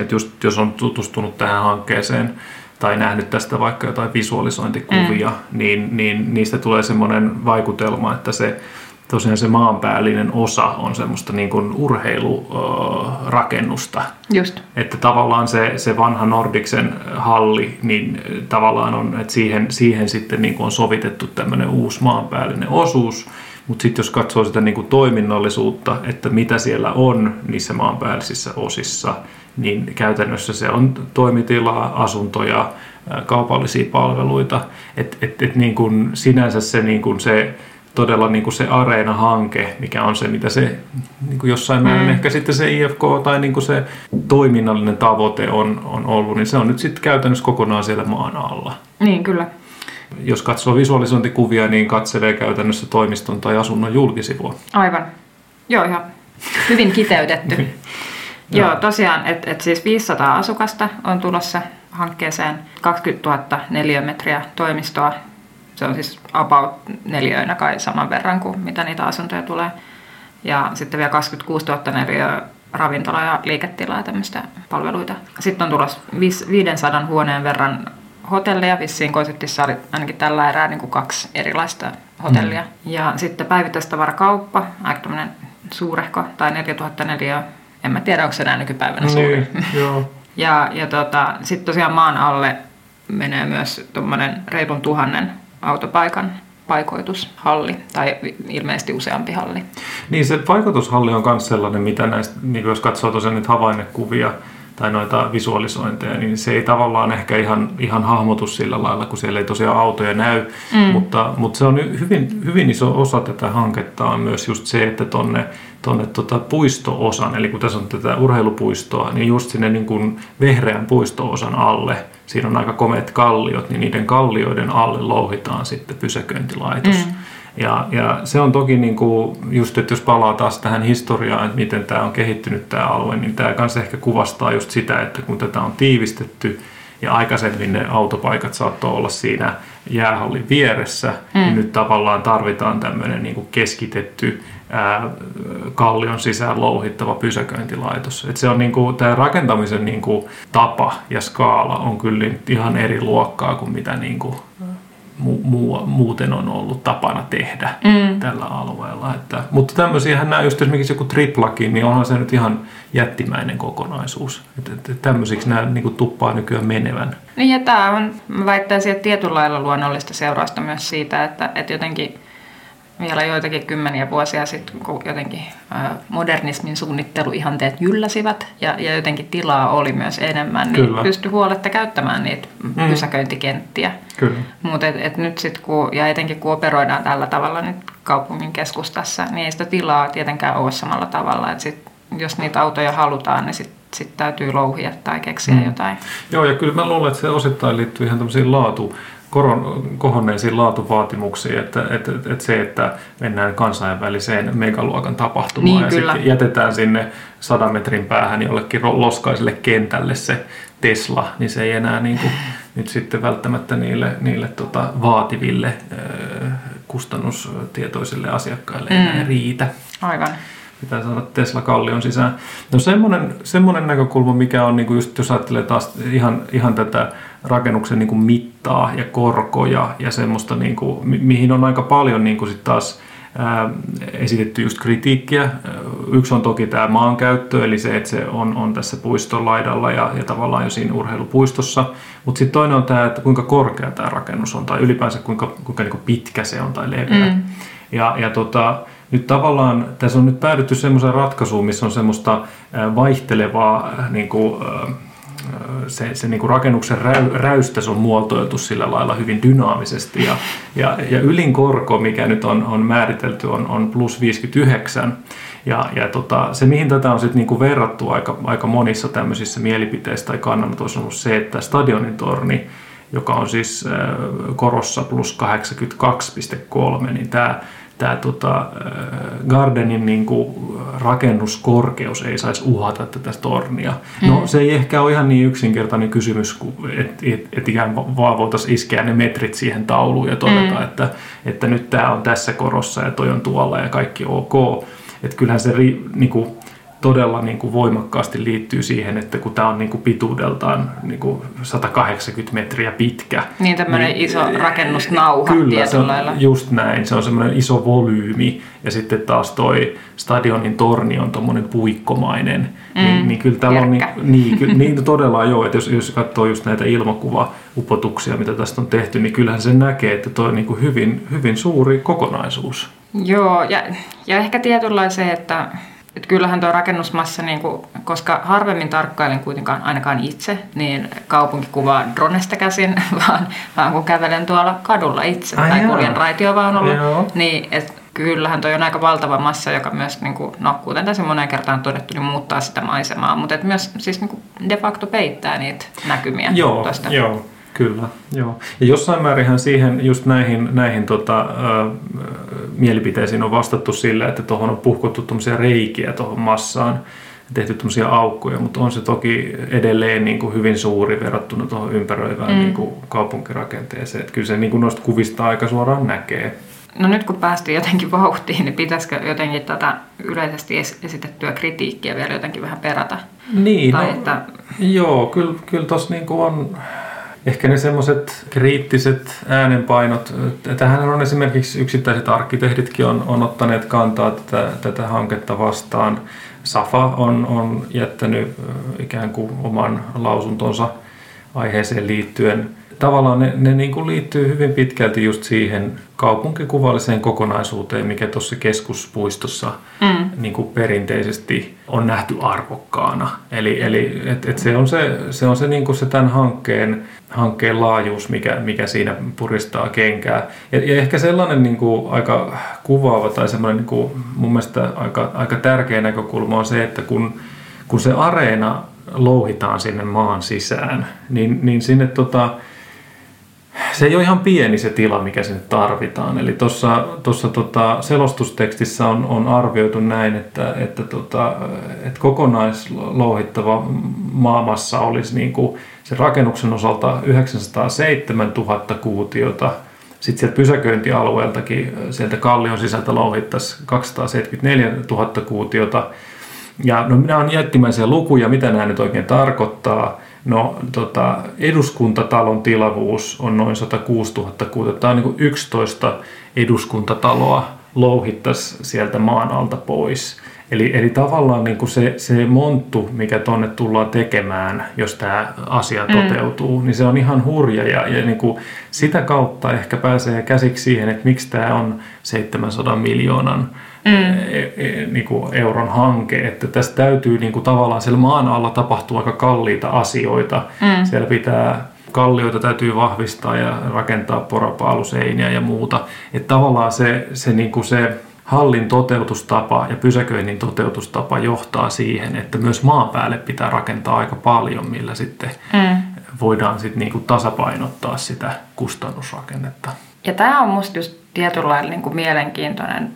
että just jos on tutustunut tähän hankkeeseen tai nähnyt tästä vaikka jotain visualisointikuvia, mm. niin, niin niistä tulee semmoinen vaikutelma, että se tosiaan se maanpäällinen osa on semmoista niin kuin urheilurakennusta. Just. Että tavallaan se, se vanha Nordiksen halli, niin tavallaan on, että siihen, siihen sitten niin kuin on sovitettu tämmöinen uusi maanpäällinen osuus. Mutta sitten jos katsoo sitä niin kuin toiminnallisuutta, että mitä siellä on niissä maanpäällisissä osissa, niin käytännössä se on toimitilaa, asuntoja, kaupallisia palveluita. Että et, et niin kuin sinänsä se, niin kuin se todella niin kuin se areena-hanke, mikä on se, mitä se niin kuin jossain määrin ehkä sitten se IFK tai niin kuin se toiminnallinen tavoite on, on ollut, niin se on nyt sitten käytännössä kokonaan siellä maan alla. Niin, kyllä. Jos katsoo visualisointikuvia, niin katselee käytännössä toimiston tai asunnon julkisivua. Aivan. Joo, ihan hyvin kiteytetty. Joo, tosiaan, että et siis 500 asukasta on tulossa hankkeeseen, 20 000 neliömetriä toimistoa. Se on siis about neliöinä kai saman verran kuin mitä niitä asuntoja tulee. Ja sitten vielä 26 000 neliöä ravintola- ja liiketilaa ja tämmöistä palveluita. Sitten on tulossa viis- 500 huoneen verran hotelleja. Vissiin konseptissa oli ainakin tällä erää niin kuin kaksi erilaista hotellia. Mm. Ja sitten päivittäistavarakauppa, aika tämmöinen suurehko, tai 4000 neliöä. En mä tiedä, onko se enää nykypäivänä suuri. Niin, [LAUGHS] joo. Ja, ja tota, sitten tosiaan maan alle menee myös tuommoinen reilun tuhannen autopaikan paikoitushalli, tai ilmeisesti useampi halli. Niin se vaikutushalli on myös sellainen, mitä näistä, niin jos katsoo tosiaan niitä havainnekuvia tai noita visualisointeja, niin se ei tavallaan ehkä ihan, ihan hahmotu sillä lailla, kun siellä ei tosiaan autoja näy, mm. mutta, mutta se on hyvin, hyvin iso osa tätä hanketta on myös just se, että tonne, tonne tota puisto-osan, eli kun tässä on tätä urheilupuistoa, niin just sinne niin kuin vehreän puisto-osan alle, siinä on aika komeat kalliot, niin niiden kallioiden alle louhitaan sitten pysäköintilaitos. Mm. Ja, ja se on toki niin kuin, just, että jos palaa taas tähän historiaan, että miten tämä on kehittynyt tämä alue, niin tämä kanssa ehkä kuvastaa just sitä, että kun tätä on tiivistetty ja aikaisemmin ne autopaikat saattoi olla siinä jäähallin vieressä, mm. niin nyt tavallaan tarvitaan tämmöinen niin kuin keskitetty ää, kallion sisään louhittava pysäköintilaitos. Et se on niin kuin, tämä rakentamisen niin kuin, tapa ja skaala on kyllä ihan eri luokkaa kuin mitä niin kuin, mu- mu- muuten on ollut tapana tehdä mm. tällä alueella. Että, mutta tämmöisiähän nämä just esimerkiksi joku triplakin, niin onhan se nyt ihan jättimäinen kokonaisuus. Että, että tämmöisiksi nämä niin kuin tuppaa nykyään menevän. Niin ja tämä on, mä väittäisin, että tietyllä lailla luonnollista seurausta myös siitä, että, että jotenkin vielä joitakin kymmeniä vuosia sitten, kun jotenkin modernismin suunnitteluihanteet jylläsivät ja, ja jotenkin tilaa oli myös enemmän, niin Kyllä. pystyi huoletta käyttämään niitä mm. pysäköintikenttiä. Kyllä. Mutta et, et nyt sitten, kun, ja etenkin kun operoidaan tällä tavalla nyt kaupungin keskustassa, niin ei sitä tilaa tietenkään ole samalla tavalla. Et sit, jos niitä autoja halutaan, niin sitten sit täytyy louhia tai keksiä mm. jotain. Joo, ja kyllä mä luulen, että se osittain liittyy ihan tämmöisiin laatu koron, kohonneisiin laatuvaatimuksiin, että, että, että, että se, että mennään kansainväliseen megaluokan tapahtumaan Niin, ja kyllä. sitten jätetään sinne sadan metrin päähän jollekin loskaiselle kentälle se Tesla, niin se ei enää niin kuin, [SIGHS] nyt sitten välttämättä niille, niille tota, vaativille kustannustietoisille asiakkaille mm. enää riitä Aivan. Pitää saada Tesla kallion sisään. No semmoinen, semmoinen näkökulma, mikä on, niin kuin just, jos ajattelee taas ihan, ihan tätä rakennuksen niin kuin mittaa ja korkoja ja semmoista, niin kuin, mi- mihin on aika paljon niin kuin sit taas ää, esitetty just kritiikkiä. Yksi on toki tämä maankäyttö, eli se, että se on, on tässä puiston laidalla ja, ja tavallaan jo siinä urheilupuistossa. Mutta sitten toinen on tämä, että kuinka korkea tämä rakennus on tai ylipäänsä kuinka, kuinka niin kuin pitkä se on tai leveä. Mm. Ja, ja tota, nyt tavallaan tässä on nyt päädytty semmoiseen ratkaisuun, missä on semmoista vaihtelevaa niin kuin, se, se niin kuin rakennuksen räy, räystäs on muotoiltu sillä lailla hyvin dynaamisesti ja, ja, ja ylin korko, mikä nyt on, on määritelty, on, on plus 59. Ja, ja tota, se, mihin tätä on sitten niinku verrattu aika, aika monissa tämmöisissä mielipiteissä tai kannanotoissa on ollut se, että stadionin torni, joka on siis korossa plus 82,3, niin tämä tämä tota, äh, Gardenin niin kuin rakennuskorkeus ei saisi uhata tätä tornia. Mm. No se ei ehkä ole ihan niin yksinkertainen kysymys, että et, et ikään vaan voitaisiin iskeä ne metrit siihen tauluun ja todeta, mm. että, että nyt tämä on tässä korossa ja toi on tuolla ja kaikki ok. Että kyllähän se ri, niin kuin, todella niin kuin voimakkaasti liittyy siihen, että kun tämä on niin kuin pituudeltaan niin kuin 180 metriä pitkä. Niin tämmöinen iso rakennusnauha Kyllä, se on lailla. just näin. Se on semmoinen iso volyymi ja sitten taas toi stadionin torni on tuommoinen puikkomainen. Mm, niin, niin kyllä täällä on niin, niin, niin todella joo, että jos, jos katsoo just näitä ilmakuvaupotuksia, mitä tästä on tehty, niin kyllähän se näkee, että toi on niin kuin hyvin, hyvin suuri kokonaisuus. Joo, ja, ja ehkä tietynlainen se, että, että kyllähän tuo rakennusmassa, niin kuin, koska harvemmin tarkkailen kuitenkaan ainakaan itse, niin kaupunkikuvaa dronesta käsin, [LAUGHS] vaan, vaan kun kävelen tuolla kadulla itse Ai tai jaa. kuljen raitiovaunulla, Joo. niin et, kyllähän toi on aika valtava massa, joka myös, niin kuin, no kuten tässä moneen kertaan todettu, niin muuttaa sitä maisemaa, mutta et myös siis niin kuin de facto peittää niitä näkymiä Joo, tuosta. joo, kyllä. Joo. Ja jossain määrinhän siihen, just näihin, näihin tota, ö, mielipiteisiin on vastattu sillä, että tuohon on puhkottu tuommoisia reikiä tuohon massaan, tehty tuommoisia aukkoja, mutta on se toki edelleen niin kuin hyvin suuri verrattuna tuohon ympäröivään mm. niin kuin kaupunkirakenteeseen. Että kyllä se niin kuin noista kuvista aika suoraan näkee. No nyt kun päästiin jotenkin vauhtiin, niin pitäisikö jotenkin tätä yleisesti es- esitettyä kritiikkiä vielä jotenkin vähän perata? Niin, Tai no, että, Joo, kyllä, kyllä tuossa niinku on ehkä ne semmoiset kriittiset äänenpainot. Tähän on esimerkiksi yksittäiset arkkitehditkin on, on ottaneet kantaa tätä, tätä hanketta vastaan. Safa on, on jättänyt ikään kuin oman lausuntonsa aiheeseen liittyen. Tavallaan ne, ne niin kuin liittyy hyvin pitkälti just siihen kaupunkikuvalliseen kokonaisuuteen, mikä tuossa keskuspuistossa mm. niin kuin perinteisesti on nähty arvokkaana. Eli, eli et, et se on se, se, on se, niin kuin se tämän hankkeen, hankkeen laajuus, mikä, mikä siinä puristaa kenkää. Ja, ja ehkä sellainen niin kuin aika kuvaava tai semmoinen niin kuin mun mielestä aika, aika tärkeä näkökulma on se, että kun, kun se areena louhitaan sinne maan sisään, niin, niin sinne tota, se ei ole ihan pieni se tila, mikä sinne tarvitaan. Eli tuossa tota selostustekstissä on, on arvioitu näin, että, että, tota, että kokonaislouhittava maamassa olisi niin kuin sen rakennuksen osalta 907 000 kuutiota. Sitten sieltä pysäköintialueeltakin, sieltä kallion sisältä louhittaisiin 274 000 kuutiota. Ja no minä on jättimäisiä lukuja, mitä nämä nyt oikein tarkoittaa. No tota, eduskuntatalon tilavuus on noin 106 000 kuutiota. Tämä on niin kuin 11 eduskuntataloa louhittaisi sieltä maan alta pois. Eli, eli tavallaan niin kuin se, se monttu, mikä tonne tullaan tekemään, jos tämä asia toteutuu, mm. niin se on ihan hurja. Ja, ja niin kuin sitä kautta ehkä pääsee käsiksi siihen, että miksi tämä on 700 miljoonan mm. e, e, niin kuin euron hanke. Että tässä täytyy niin kuin tavallaan siellä maan alla tapahtua aika kalliita asioita. Mm. Siellä pitää kallioita täytyy vahvistaa ja rakentaa porapaaluseiniä ja muuta. Että tavallaan se, se, niin kuin se hallin toteutustapa ja pysäköinnin toteutustapa johtaa siihen, että myös maan päälle pitää rakentaa aika paljon, millä sitten mm. voidaan sitten niin kuin tasapainottaa sitä kustannusrakennetta. Ja tämä on musta just niin kuin mielenkiintoinen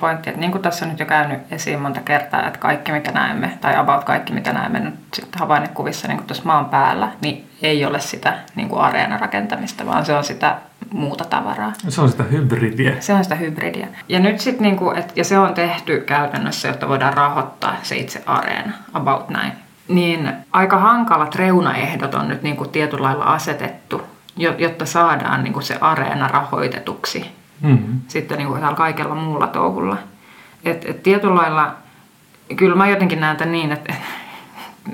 pointti, että niin kuin tässä on nyt jo käynyt esiin monta kertaa, että kaikki mitä näemme, tai about kaikki mitä näemme nyt sitten havainnekuvissa niin kuin tuossa maan päällä, niin ei ole sitä niin kuin areenarakentamista, vaan se on sitä muuta tavaraa. Se on sitä hybridiä. Se on sitä hybridiä. Ja nyt sitten, niin kuin, et, ja se on tehty käytännössä, jotta voidaan rahoittaa se itse areena, about näin. Niin aika hankalat reunaehdot on nyt niin kuin tietyllä lailla asetettu, jotta saadaan niin kuin se areena rahoitetuksi mm-hmm. sitten niin kuin täällä kaikella muulla touhulla. Et, et tietyllä lailla, kyllä mä jotenkin näen tämän niin, että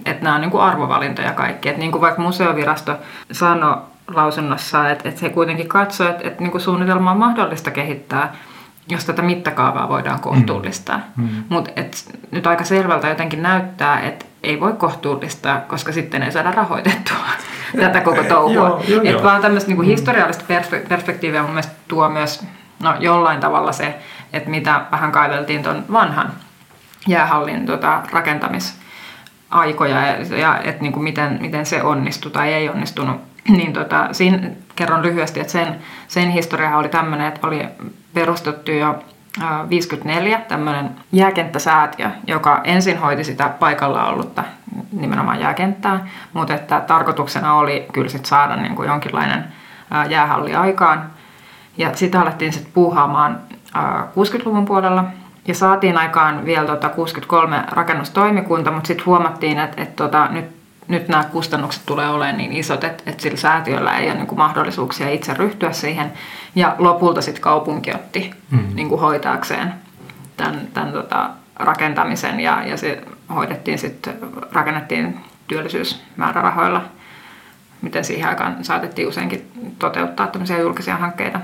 että nämä on niin kuin arvovalintoja kaikki. Että niin kuin vaikka museovirasto sanoi lausunnossa, että, että he kuitenkin katsoo, että, että niin suunnitelma on mahdollista kehittää, jos tätä mittakaavaa voidaan kohtuullistaa. Mm. Mm. Mutta nyt aika selvältä jotenkin näyttää, että ei voi kohtuullistaa, koska sitten ei saada rahoitettua [LAUGHS] tätä koko touhua. Että vaan tämmöistä niin kuin mm. historiallista perspektiiviä mun mielestä tuo myös no, jollain tavalla se, että mitä vähän kaiveltiin tuon vanhan jäähallin tota, rakentamisaikoja ja, ja että niin kuin miten, miten se onnistui tai ei onnistunut. [CLEARS THROAT] Niin tota, siinä kerron lyhyesti, että sen, sen historia oli tämmöinen, että oli perustettu jo 54 tämmöinen jääkenttäsäätiö, joka ensin hoiti sitä paikalla ollutta nimenomaan jääkenttää, mutta että tarkoituksena oli kyllä sit saada niin kuin jonkinlainen jäähalli aikaan. Ja sitä alettiin sitten puuhaamaan 60-luvun puolella ja saatiin aikaan vielä tota 63 rakennustoimikunta, mutta sitten huomattiin, että, että tota, nyt, nyt nämä kustannukset tulee olemaan niin isot, että, että sillä säätiöllä ei ole niin kuin mahdollisuuksia itse ryhtyä siihen. Ja lopulta sitten kaupunki otti mm. niin kuin hoitaakseen tämän, tämän tota, rakentamisen ja, ja se hoidettiin sitten, rakennettiin työllisyysmäärärahoilla, miten siihen aikaan saatettiin useinkin toteuttaa tämmöisiä julkisia hankkeita.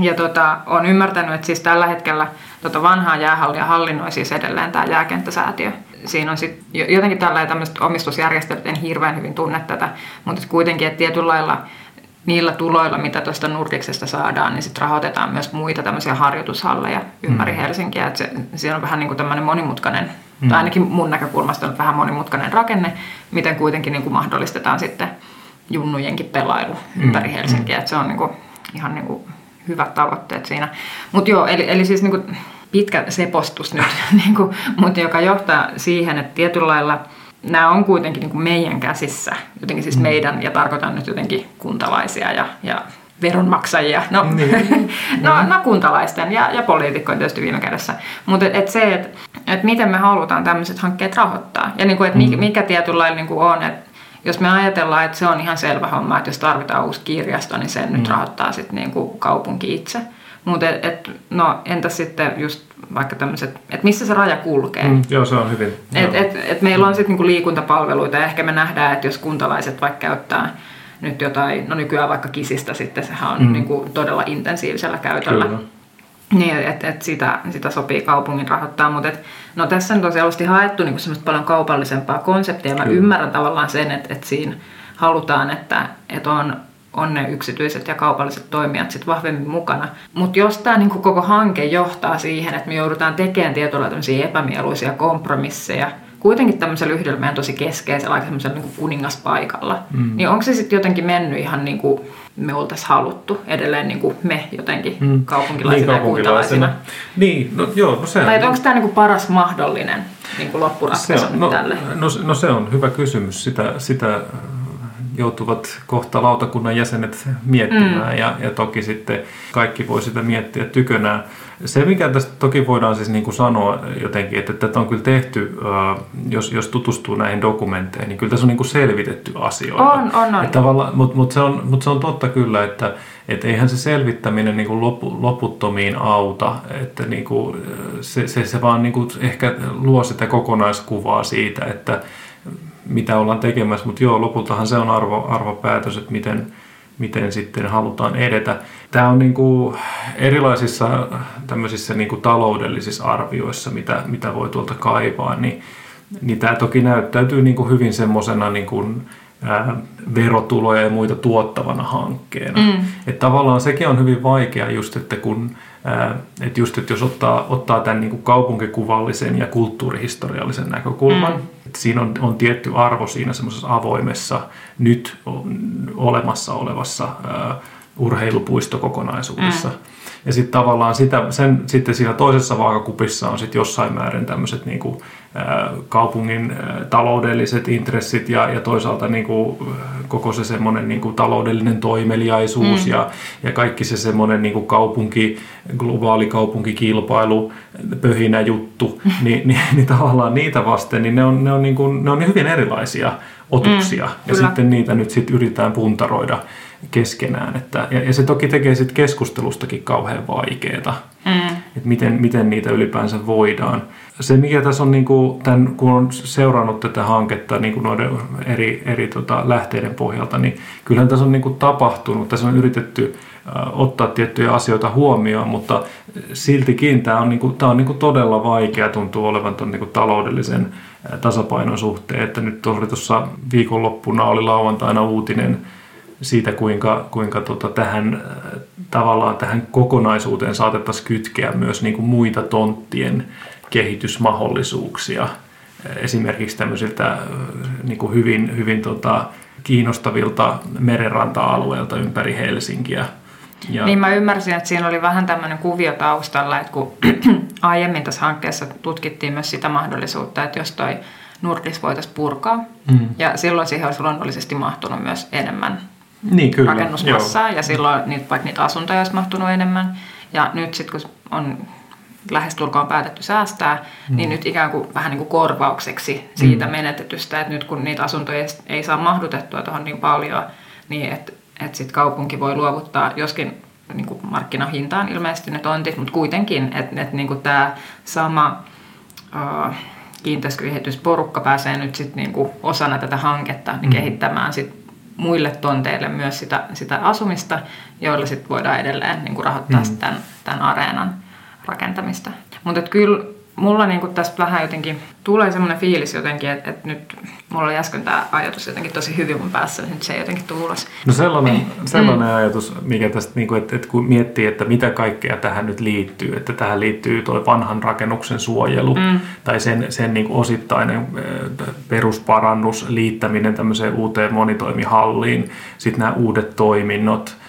Ja tota, olen ymmärtänyt, että siis tällä hetkellä tota vanhaa jäähallia hallinnoi siis edelleen tämä jääkenttäsäätiö. Siinä on sit jotenkin tällä tämmöiset omistusjärjestelyt, en hirveän hyvin tunne tätä, mutta kuitenkin, että tietyllä lailla niillä tuloilla, mitä tuosta Nordiksesta saadaan, niin sitten rahoitetaan myös muita tämmöisiä harjoitushalleja ympäri mm. Helsinkiä. Että se, se on vähän niin kuin tämmöinen monimutkainen, mm. tai ainakin mun näkökulmasta on vähän monimutkainen rakenne, miten kuitenkin niin kuin mahdollistetaan sitten junnujenkin pelailu ympäri mm. Helsinkiä. Että se on niin kuin, ihan niin kuin hyvät tavoitteet siinä. Mutta joo, eli, eli siis niinku pitkä sepostus nyt, [LAUGHS] niinku, mutta joka johtaa siihen, että tietyllä lailla nämä on kuitenkin niinku meidän käsissä, jotenkin siis mm. meidän, ja tarkoitan nyt jotenkin kuntalaisia ja, ja veronmaksajia, no, niin. [LAUGHS] no, no kuntalaisten ja, ja poliitikkojen tietysti viime kädessä. Mutta et, et se, että et miten me halutaan tämmöiset hankkeet rahoittaa ja niinku, että mikä, mm. mikä tietyllä lailla niinku on, että jos me ajatellaan, että se on ihan selvä homma, että jos tarvitaan uusi kirjasto, niin sen mm. nyt rahoittaa sitten niin kuin kaupunki itse. Mutta et, et, no, entäs sitten just vaikka tämmöiset, että missä se raja kulkee? Mm, joo, se on hyvin. Et, et, et meillä on sitten niinku liikuntapalveluita ja ehkä me nähdään, että jos kuntalaiset vaikka käyttää nyt jotain, no nykyään vaikka kisistä sitten, sehän on mm. niinku todella intensiivisellä käytöllä. Kyllä. Niin, että et sitä, sitä sopii kaupungin rahoittaa, mutta et, no tässä on selvästi haettu niin semmoista paljon kaupallisempaa konseptia. Mä Kyllä. ymmärrän tavallaan sen, että, että siinä halutaan, että, että on, on ne yksityiset ja kaupalliset toimijat sit vahvemmin mukana. Mutta jos tämä niin koko hanke johtaa siihen, että me joudutaan tekemään tietyllä tämmöisiä epämieluisia kompromisseja, kuitenkin tämmöisellä yhdellä meidän tosi keskeisellä, aika semmoisella niin kuningaspaikalla, mm. niin onko se sitten jotenkin mennyt ihan niin kuin me oltaisiin haluttu edelleen niin kuin me jotenkin mm. kaupunkilaisina niin, kaupunkilaisina. ja Niin, no joo, no se Tai onko tämä niin kuin paras mahdollinen niin kuin loppuratkaisu no, tälle? No, no se on hyvä kysymys. Sitä, sitä joutuvat kohta lautakunnan jäsenet miettimään mm. ja, ja toki sitten kaikki voi sitä miettiä tykönään. Se, mikä tästä toki voidaan siis niin kuin sanoa jotenkin, että tätä on kyllä tehty, jos, jos tutustuu näihin dokumentteihin, niin kyllä tässä on niin kuin selvitetty asioita. On, on, on. Mutta mut se, on, mut se on totta kyllä, että et eihän se selvittäminen niin kuin lopu, loputtomiin auta, että niin kuin se, se, se vaan niin kuin ehkä luo sitä kokonaiskuvaa siitä, että mitä ollaan tekemässä, mutta joo, lopultahan se on arvo, arvopäätös, että miten, miten sitten halutaan edetä. Tämä on niin kuin erilaisissa tämmöisissä niin kuin taloudellisissa arvioissa, mitä, mitä voi tuolta kaivaa, niin, niin tämä toki näyttäytyy niin kuin hyvin semmoisena niin kuin, ää, verotuloja ja muita tuottavana hankkeena. Mm. Että tavallaan sekin on hyvin vaikea just, että kun että just, että jos ottaa, ottaa tämän niin kuin kaupunkikuvallisen ja kulttuurihistoriallisen näkökulman, mm. Että siinä on, on tietty arvo siinä semmoisessa avoimessa, nyt olemassa olevassa uh, urheilupuistokokonaisuudessa. Mm. Ja sitten tavallaan sitä, sen, sitten siinä toisessa vaakakupissa on sitten jossain määrin tämmöiset niin kuin, kaupungin taloudelliset intressit ja, ja toisaalta niin kuin, koko se semmoinen niin kuin, taloudellinen toimeliaisuus mm. ja, ja kaikki se semmoinen niin kuin kaupunki, globaali kaupunkikilpailu, pöhinä juttu, [LAUGHS] niin, niin, niin tavallaan niitä vasten, niin ne on, ne on, niin kuin, ne on hyvin erilaisia otuksia. Mm, ja kyllä. sitten niitä nyt sitten yritetään puntaroida keskenään. Että, ja, ja se toki tekee sitten keskustelustakin kauhean vaikeaa, mm. Että miten, miten niitä ylipäänsä voidaan. Se mikä tässä on, niin kuin, tämän, kun on seurannut tätä hanketta niin kuin noiden eri, eri tota, lähteiden pohjalta, niin kyllähän tässä on niin kuin, tapahtunut, tässä on yritetty ottaa tiettyjä asioita huomioon, mutta siltikin tämä on, niin kuin, tämä on niin kuin todella vaikea, tuntuu olevan tuon niin taloudellisen tasapainon suhteen, että nyt tuossa viikonloppuna oli lauantaina uutinen siitä, kuinka, kuinka tota, tähän, tavallaan tähän kokonaisuuteen saatettaisiin kytkeä myös niin kuin muita tonttien kehitysmahdollisuuksia. Esimerkiksi tämmöisiltä niin kuin hyvin, hyvin tota, kiinnostavilta merenranta-alueilta ympäri Helsinkiä. Ja... Niin mä ymmärsin, että siinä oli vähän tämmöinen kuvio taustalla, että kun [CLEARS THROAT] aiemmin tässä hankkeessa tutkittiin myös sitä mahdollisuutta, että jos toi Nordis voitaisiin purkaa, mm. ja silloin siihen olisi luonnollisesti mahtunut myös enemmän niin, kyllä. rakennusmassaa ja silloin niitä, vaikka niitä asuntoja olisi mahtunut enemmän. Ja nyt sitten kun on lähestulkoon päätetty säästää, mm. niin nyt ikään kuin vähän niin kuin korvaukseksi siitä mm. menetetystä, että nyt kun niitä asuntoja ei saa mahdutettua tuohon niin paljon, niin että et sitten kaupunki voi luovuttaa, joskin niin kuin markkinahintaan ilmeisesti ne tontit, mutta kuitenkin, että et, niin tämä sama kiinteistökehitysporukka pääsee nyt sitten niin osana tätä hanketta niin mm. kehittämään sit muille tonteille myös sitä, sitä asumista, joilla sitten voidaan edelleen niin kuin rahoittaa mm. tämän, tämän areenan rakentamista. Mutta kyllä mulla niinku tästä vähän jotenkin tulee semmoinen fiilis jotenkin, että, että nyt mulla oli äsken tämä ajatus jotenkin tosi hyvin mun päässä, niin nyt se ei jotenkin tule ulos. No sellainen, sellainen mm. ajatus, mikä tästä, niinku, että, että kun miettii, että mitä kaikkea tähän nyt liittyy, että tähän liittyy tuo vanhan rakennuksen suojelu mm. tai sen, sen niinku osittainen perusparannus, liittäminen tämmöiseen uuteen monitoimihalliin, sitten nämä uudet toiminnot –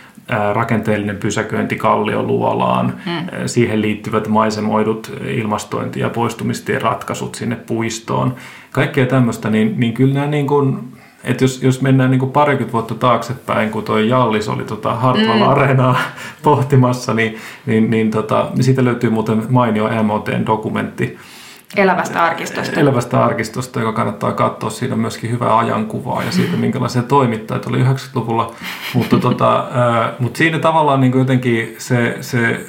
rakenteellinen pysäköinti Kallioluolaan, mm. siihen liittyvät maisemoidut ilmastointi- ja poistumistien ratkaisut sinne puistoon. Kaikkea tämmöistä, niin, niin kyllä nämä niin kuin, että jos, jos mennään niin kuin parikymmentä vuotta taaksepäin, kun tuo Jallis oli tota Hartwall mm. Areenaa pohtimassa, niin, niin, niin, tota, siitä löytyy muuten mainio MOTn dokumentti, Elävästä arkistosta. Elävästä arkistosta, joka kannattaa katsoa. Siinä on myöskin hyvää ajankuvaa ja siitä, minkälaisia toimittajat oli 90-luvulla. Mutta, tota, äh, mutta siinä tavallaan niin jotenkin se, se,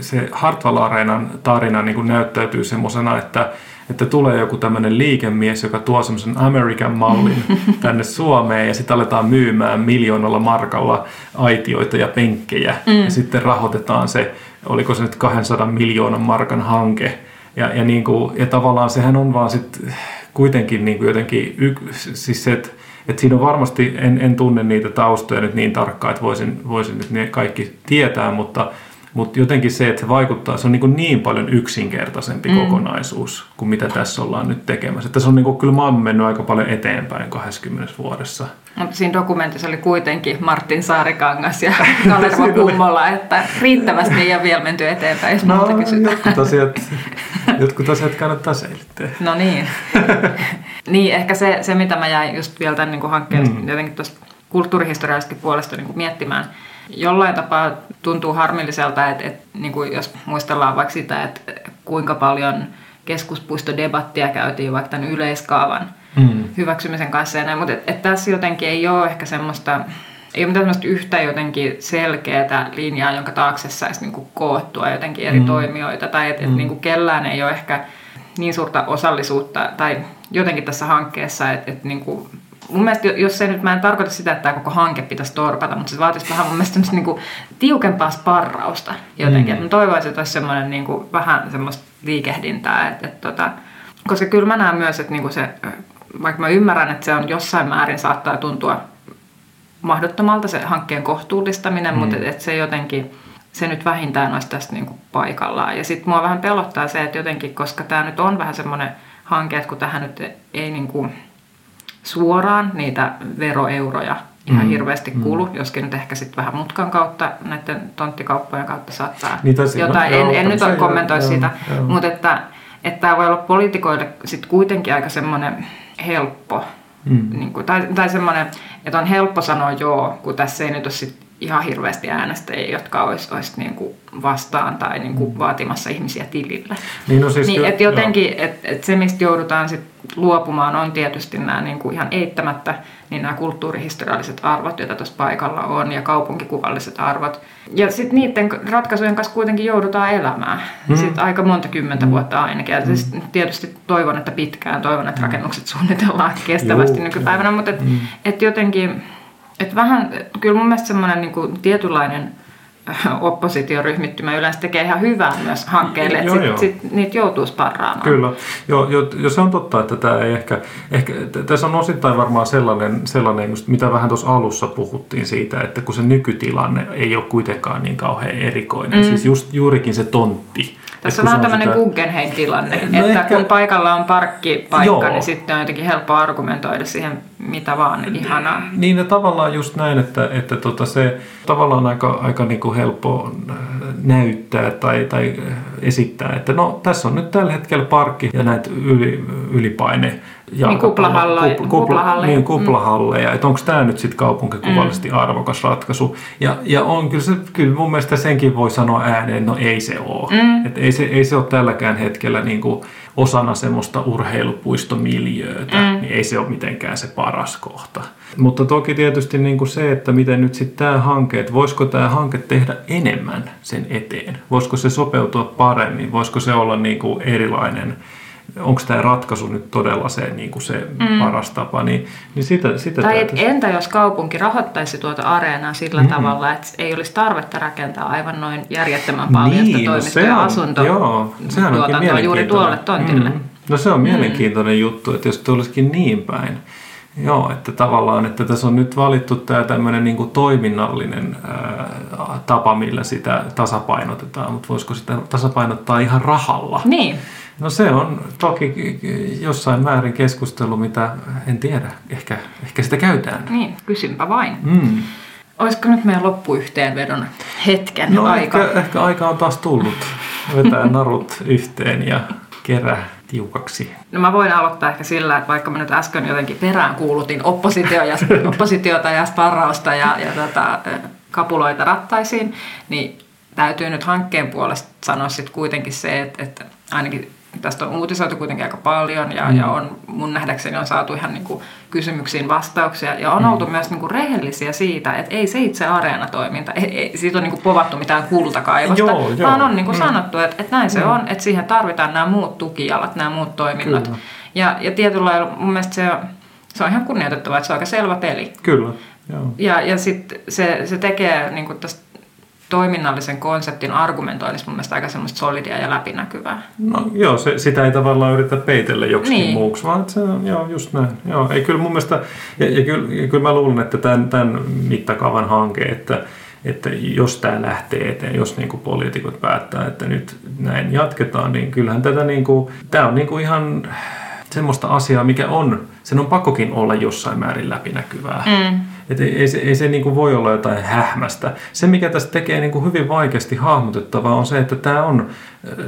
se Hartwall Areenan tarina niin näyttäytyy semmoisena, että että tulee joku tämmöinen liikemies, joka tuo semmoisen American mallin [LAUGHS] tänne Suomeen ja sitten aletaan myymään miljoonalla markalla aitioita ja penkkejä. Mm. Ja sitten rahoitetaan se, oliko se nyt 200 miljoonan markan hanke ja, ja, niin kuin, ja tavallaan sehän on vaan sitten kuitenkin niin kuin jotenkin, yk, siis se, että, että siinä on varmasti, en, en tunne niitä taustoja nyt niin tarkkaan, että voisin, voisin nyt ne kaikki tietää, mutta mutta jotenkin se, että se vaikuttaa, se on niin, niin paljon yksinkertaisempi mm. kokonaisuus kuin mitä tässä ollaan nyt tekemässä. Tässä on niin kuin, kyllä oon mennyt aika paljon eteenpäin 20 vuodessa. Mutta siinä dokumentissa oli kuitenkin Martin Saarikangas ja [LAUGHS] Kalervo Kummola, että riittävästi ei ole vielä menty eteenpäin, jos no, kysytään. Jotkut asiat, [LAUGHS] jotkut asiat kannattaa selittää. No niin. [LAUGHS] niin, ehkä se, se, mitä mä jäin just vielä tämän niin hankkeen mm. jotenkin tuosta kulttuurihistoriallisesta puolesta niin kuin miettimään, jollain tapaa tuntuu harmilliselta, että, että niin kuin jos muistellaan vaikka sitä, että kuinka paljon keskuspuistodebattia käytiin vaikka tämän yleiskaavan mm. hyväksymisen kanssa ja näin, mutta että, että tässä jotenkin ei ole ehkä semmoista, ei ole mitään semmoista yhtä jotenkin selkeää linjaa, jonka taakse saisi niin koottua jotenkin eri mm. toimijoita tai että mm. niin kuin kellään ei ole ehkä niin suurta osallisuutta tai jotenkin tässä hankkeessa, että, että niin kuin mun mielestä, jos se nyt, mä en tarkoita sitä, että tämä koko hanke pitäisi torpata, mutta se vaatisi vähän mun mielestä niin kuin tiukempaa sparrausta jotenkin. Mm. Mä toivoisin, että olisi semmoinen niin kuin, vähän semmoista liikehdintää, että, että, tota, koska kyllä mä näen myös, että niin kuin se vaikka mä ymmärrän, että se on jossain määrin saattaa tuntua mahdottomalta se hankkeen kohtuullistaminen, mm. mutta et se jotenkin, se nyt vähintään olisi tästä niin kuin paikallaan. Ja sitten mua vähän pelottaa se, että jotenkin, koska tämä nyt on vähän semmoinen hanke, että kun tähän nyt ei niin kuin suoraan niitä veroeuroja ihan mm. hirveästi kulu, mm. joskin nyt ehkä sitten vähän mutkan kautta, näiden tonttikauppojen kautta saattaa niin, jotain. En, en nyt kommentoi sitä, mutta että, että tämä voi olla poliitikoille sitten kuitenkin aika semmoinen helppo, mm. niin kuin, tai, tai semmoinen, että on helppo sanoa joo, kun tässä ei nyt ole sit ihan hirveästi äänestäjiä, jotka olisi, olisi niin kuin vastaan tai niin kuin mm. vaatimassa ihmisiä tilille. Niin, no siis niin, että jotenkin, että et se mistä joudutaan sit luopumaan on tietysti nämä niin kuin ihan eittämättä niin nämä kulttuurihistorialliset arvot, joita tuossa paikalla on, ja kaupunkikuvalliset arvot. Ja sitten niiden ratkaisujen kanssa kuitenkin joudutaan elämään. Mm. Sitten aika monta kymmentä mm. vuotta ainakin. Ja siis mm. tietysti toivon, että pitkään, toivon, että rakennukset suunnitellaan kestävästi Joo, nykypäivänä, mutta et, mm. et jotenkin, et vähän, kyllä mun mielestä semmoinen niin tietynlainen oppositioryhmittymä yleensä tekee ihan hyvää myös hankkeelle, että sit, sit niitä joutuu sparraamaan. Kyllä, joo, jo, jo se on totta, että tämä ei ehkä, ehkä tässä on osittain varmaan sellainen, sellainen just, mitä vähän tuossa alussa puhuttiin siitä, että kun se nykytilanne ei ole kuitenkaan niin kauhean erikoinen, mm. siis just juurikin se tontti, tässä on vähän tämmöinen Guggenheim-tilanne, no että ehkä... kun paikalla on parkkipaikka, Joo. niin sitten on jotenkin helppo argumentoida siihen mitä vaan ihanaa. Niin ja tavallaan just näin, että, että tota se tavallaan aika, aika niin kuin helppo näyttää tai, tai esittää, että no tässä on nyt tällä hetkellä parkki ja näitä yli, ylipaine niin kuplahalleja. Kupla, kupla, niin, kuplahalleja. Mm. Että onko tämä nyt sitten kaupunkikuvallisesti mm. arvokas ratkaisu. Ja, ja on kyllä, se, kyllä mun mielestä senkin voi sanoa ääneen, no ei se ole. Mm. Et ei, se, ei se ole tälläkään hetkellä niin kuin osana semmoista urheilupuistomiljöötä, mm. niin ei se ole mitenkään se paras kohta. Mutta toki tietysti niin kuin se, että miten nyt sitten tämä hanke, että voisiko tämä hanke tehdä enemmän sen eteen? Voisiko se sopeutua paremmin? Voisiko se olla niin kuin erilainen? Onko tämä ratkaisu nyt todella se, niin kuin se mm. paras tapa, niin, niin sitä, sitä Tai et, entä jos kaupunki rahoittaisi tuota areenaa sillä mm. tavalla, että ei olisi tarvetta rakentaa aivan noin järjettömän paljon niin, toimisto- no ja asunto joo, sehän tuotantoa juuri tuolle tontille. Mm. No se on mm. mielenkiintoinen mm. juttu, että jos olisikin niin päin. Joo, että tavallaan, että tässä on nyt valittu tämä tämmöinen niin kuin toiminnallinen ää, tapa, millä sitä tasapainotetaan, mutta voisiko sitä tasapainottaa ihan rahalla? Niin. No se on toki jossain määrin keskustelu, mitä en tiedä. Ehkä, ehkä sitä käytään. Niin, kysynpä vain. Mm. Olisiko nyt meidän loppuyhteenvedon hetken no, aika? Ehkä, ehkä aika on taas tullut. Vetää narut yhteen ja kerää tiukaksi. No mä voin aloittaa ehkä sillä, että vaikka mä nyt äsken jotenkin perään kuulutin oppositio ja, [LAUGHS] oppositiota ja sparrausta ja, ja tota, kapuloita rattaisiin, niin täytyy nyt hankkeen puolesta sanoa sitten kuitenkin se, että, että ainakin tästä on uutisoitu kuitenkin aika paljon ja, mm. ja on, mun nähdäkseni on saatu ihan niin kuin kysymyksiin vastauksia ja on mm. oltu myös niin kuin rehellisiä siitä, että ei se itse areenatoiminta, ei, ei siitä on niin kuin povattu mitään kultakaivosta, joo, joo. vaan on niin kuin mm. sanottu, että, että näin se mm. on, että siihen tarvitaan nämä muut tukijalat, nämä muut toiminnot. Kyllä. Ja, ja tietyllä lailla mun mielestä se on, se on ihan kunnioitettava, että se on aika selvä peli. Kyllä. Joo. Ja, ja sitten se, se tekee niin kuin tästä toiminnallisen konseptin argumentoinnissa mun mielestä aika semmoista solidia ja läpinäkyvää. No joo, se, sitä ei tavallaan yritä peitellä joksikin niin. muuksi, vaan se on joo, just näin. Joo, ei kyllä mun mielestä, ja, ja, kyllä, ja kyllä mä luulen, että tämän, tämän mittakaavan hanke, että, että jos tämä lähtee eteen, jos niin kuin poliitikot päättää, että nyt näin jatketaan, niin kyllähän tätä niin kuin, tämä on niin kuin ihan semmoista asiaa, mikä on, sen on pakkokin olla jossain määrin läpinäkyvää. Mm. Et ei, ei se, ei se niin kuin voi olla jotain hähmästä. Se, mikä tästä tekee niin kuin hyvin vaikeasti hahmotettavaa, on se, että tämä on,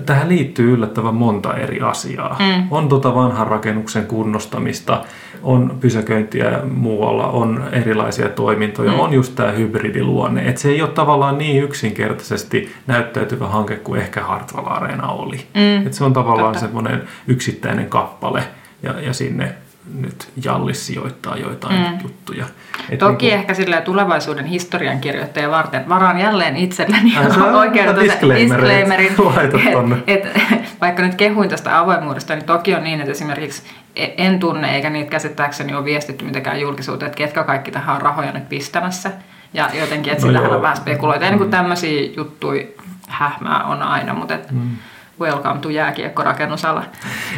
tähän liittyy yllättävän monta eri asiaa. Mm. On tuota vanhan rakennuksen kunnostamista, on pysäköintiä muualla, on erilaisia toimintoja, mm. on just tämä hybridiluonne. Et se ei ole tavallaan niin yksinkertaisesti näyttäytyvä hanke kuin ehkä Hartwall Arena oli. Mm. Et se on tavallaan semmoinen yksittäinen kappale ja, ja sinne nyt Jallis sijoittaa joitain mm. juttuja. Et Toki niin kuin... ehkä sillä tulevaisuuden historiankirjoittaja varten varaan jälleen itselleni oikein disclaimerin. [LAUGHS] Et, et, vaikka nyt kehuin tästä avoimuudesta, niin toki on niin, että esimerkiksi e- en tunne eikä niitä käsittääkseni ole viestitty mitenkään julkisuuteen, että ketkä kaikki tähän on rahoja nyt pistämässä. Ja jotenkin, että no sillähän on vähän spekuloita. Ennen kuin mm. tämmöisiä juttuja hähmää on aina, mutta et, mm welcome to jääkiekkorakennusala.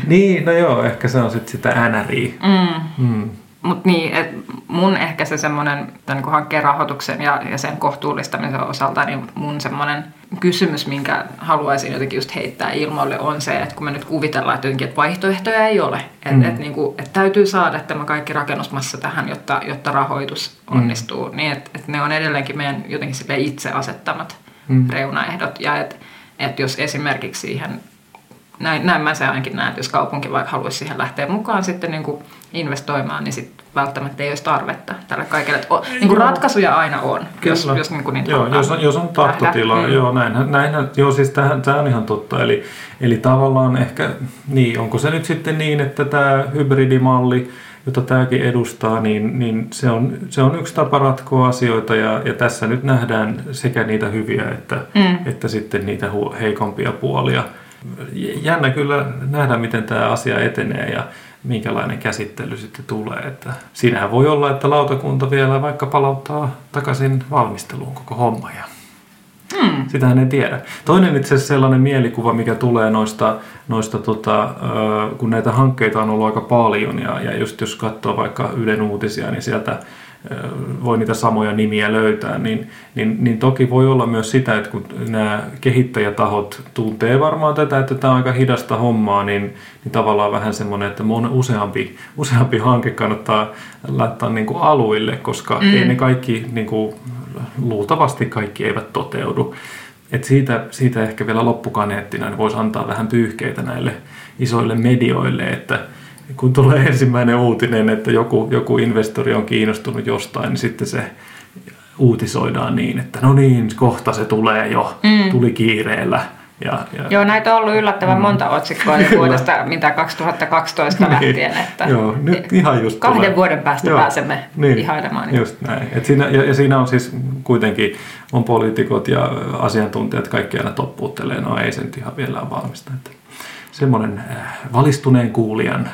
Niin, no joo, ehkä se on sitten sitä NRI. Mm. Mm. Mutta niin, et mun ehkä se semmoinen niin hankkeen rahoituksen ja, ja sen kohtuullistamisen osalta, niin mun semmoinen kysymys, minkä haluaisin jotenkin just heittää ilmoille, on se, että kun me nyt kuvitellaan että jotenkin, että vaihtoehtoja ei ole. Että mm. et, niin kuin, et täytyy saada tämä kaikki rakennusmassa tähän, jotta, jotta rahoitus onnistuu. Mm. Niin, että et ne on edelleenkin meidän jotenkin sille itse asettamat mm. reunaehdot. Ja että et jos esimerkiksi siihen näin, näin mä se ainakin näen, että jos kaupunki vaikka haluaisi siihen lähteä mukaan sitten niin kuin investoimaan, niin sitten välttämättä ei olisi tarvetta tälle kaikille. Että o, niin kuin ratkaisuja aina on, Kyllä. jos, jos niin kuin niitä joo, jos, on, jos on tahtotila, Mm. joo, näin, näin, joo, siis tähän, tämä on ihan totta. Eli, eli tavallaan ehkä, niin, onko se nyt sitten niin, että tämä hybridimalli, jota tämäkin edustaa, niin, niin se, on, se on yksi tapa ratkoa asioita ja, ja tässä nyt nähdään sekä niitä hyviä että, Mm. että sitten niitä heikompia puolia. Jännä kyllä nähdä, miten tämä asia etenee ja minkälainen käsittely sitten tulee. Että siinähän voi olla, että lautakunta vielä vaikka palauttaa takaisin valmisteluun koko homma ja Hmm. Sitähän ei tiedä. Toinen itse asiassa sellainen mielikuva, mikä tulee noista, noista tota, kun näitä hankkeita on ollut aika paljon ja, ja just jos katsoo vaikka Ylen uutisia, niin sieltä voi niitä samoja nimiä löytää, niin, niin, niin toki voi olla myös sitä, että kun nämä kehittäjätahot tuntee varmaan tätä, että tämä on aika hidasta hommaa, niin, niin tavallaan vähän semmoinen, että mon, useampi, useampi hanke kannattaa laittaa niin kuin aluille, koska mm. ei ne kaikki, niin kuin, luultavasti kaikki eivät toteudu. Et siitä, siitä ehkä vielä loppukaneettina niin voisi antaa vähän pyyhkeitä näille isoille medioille, että kun tulee [LAUGHS] ensimmäinen uutinen, että joku, joku investori on kiinnostunut jostain, niin sitten se uutisoidaan niin, että no niin, kohta se tulee jo, mm. tuli kiireellä. Ja, ja, Joo, näitä on ollut yllättävän monta otsikkoa jo [LAUGHS] vuodesta mitä 2012 lähtien, että Joo, nyt ihan just kahden tulee. vuoden päästä Joo, pääsemme niin, ihailemaan. niitä. Just näin. Et siinä, ja, ja siinä on siis kuitenkin, on poliitikot ja asiantuntijat, kaikki aina toppuuttelee, no ei se nyt ihan vielä ole valmista. Että semmoinen äh, valistuneen kuulijan.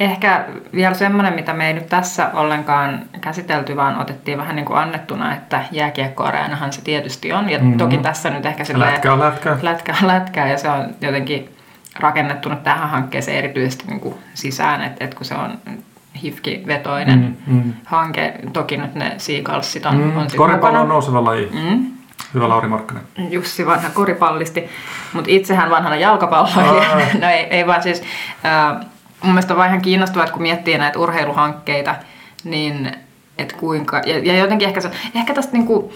Ehkä vielä semmoinen, mitä me ei nyt tässä ollenkaan käsitelty, vaan otettiin vähän niin kuin annettuna, että jääkiekkoareenahan se tietysti on. Ja Mhm. mm-hmm. toki tässä nyt ehkä silleen- Lätkä on lätkä. lätkä on lätkää ja se on jotenkin rakennettu nyt tähän hankkeeseen erityisesti niin kuin sisään, että, että kun se on HIFKI-vetoinen Mm, mm. hanke, toki nyt ne Seagullsit on, Mm, on koripallo on nouseva laji. Mm. Hyvä Lauri Markkanen. Jussi vanha koripallisti, mutta itsehän vanhana jalkapalloilija. [LAUGHS] No ei, ei vaan siis, äh, mun mielestä on vaan ihan kiinnostavaa, että kun miettii näitä urheiluhankkeita, niin että kuinka, ja, ja jotenkin ehkä, se, ehkä tästä niinku,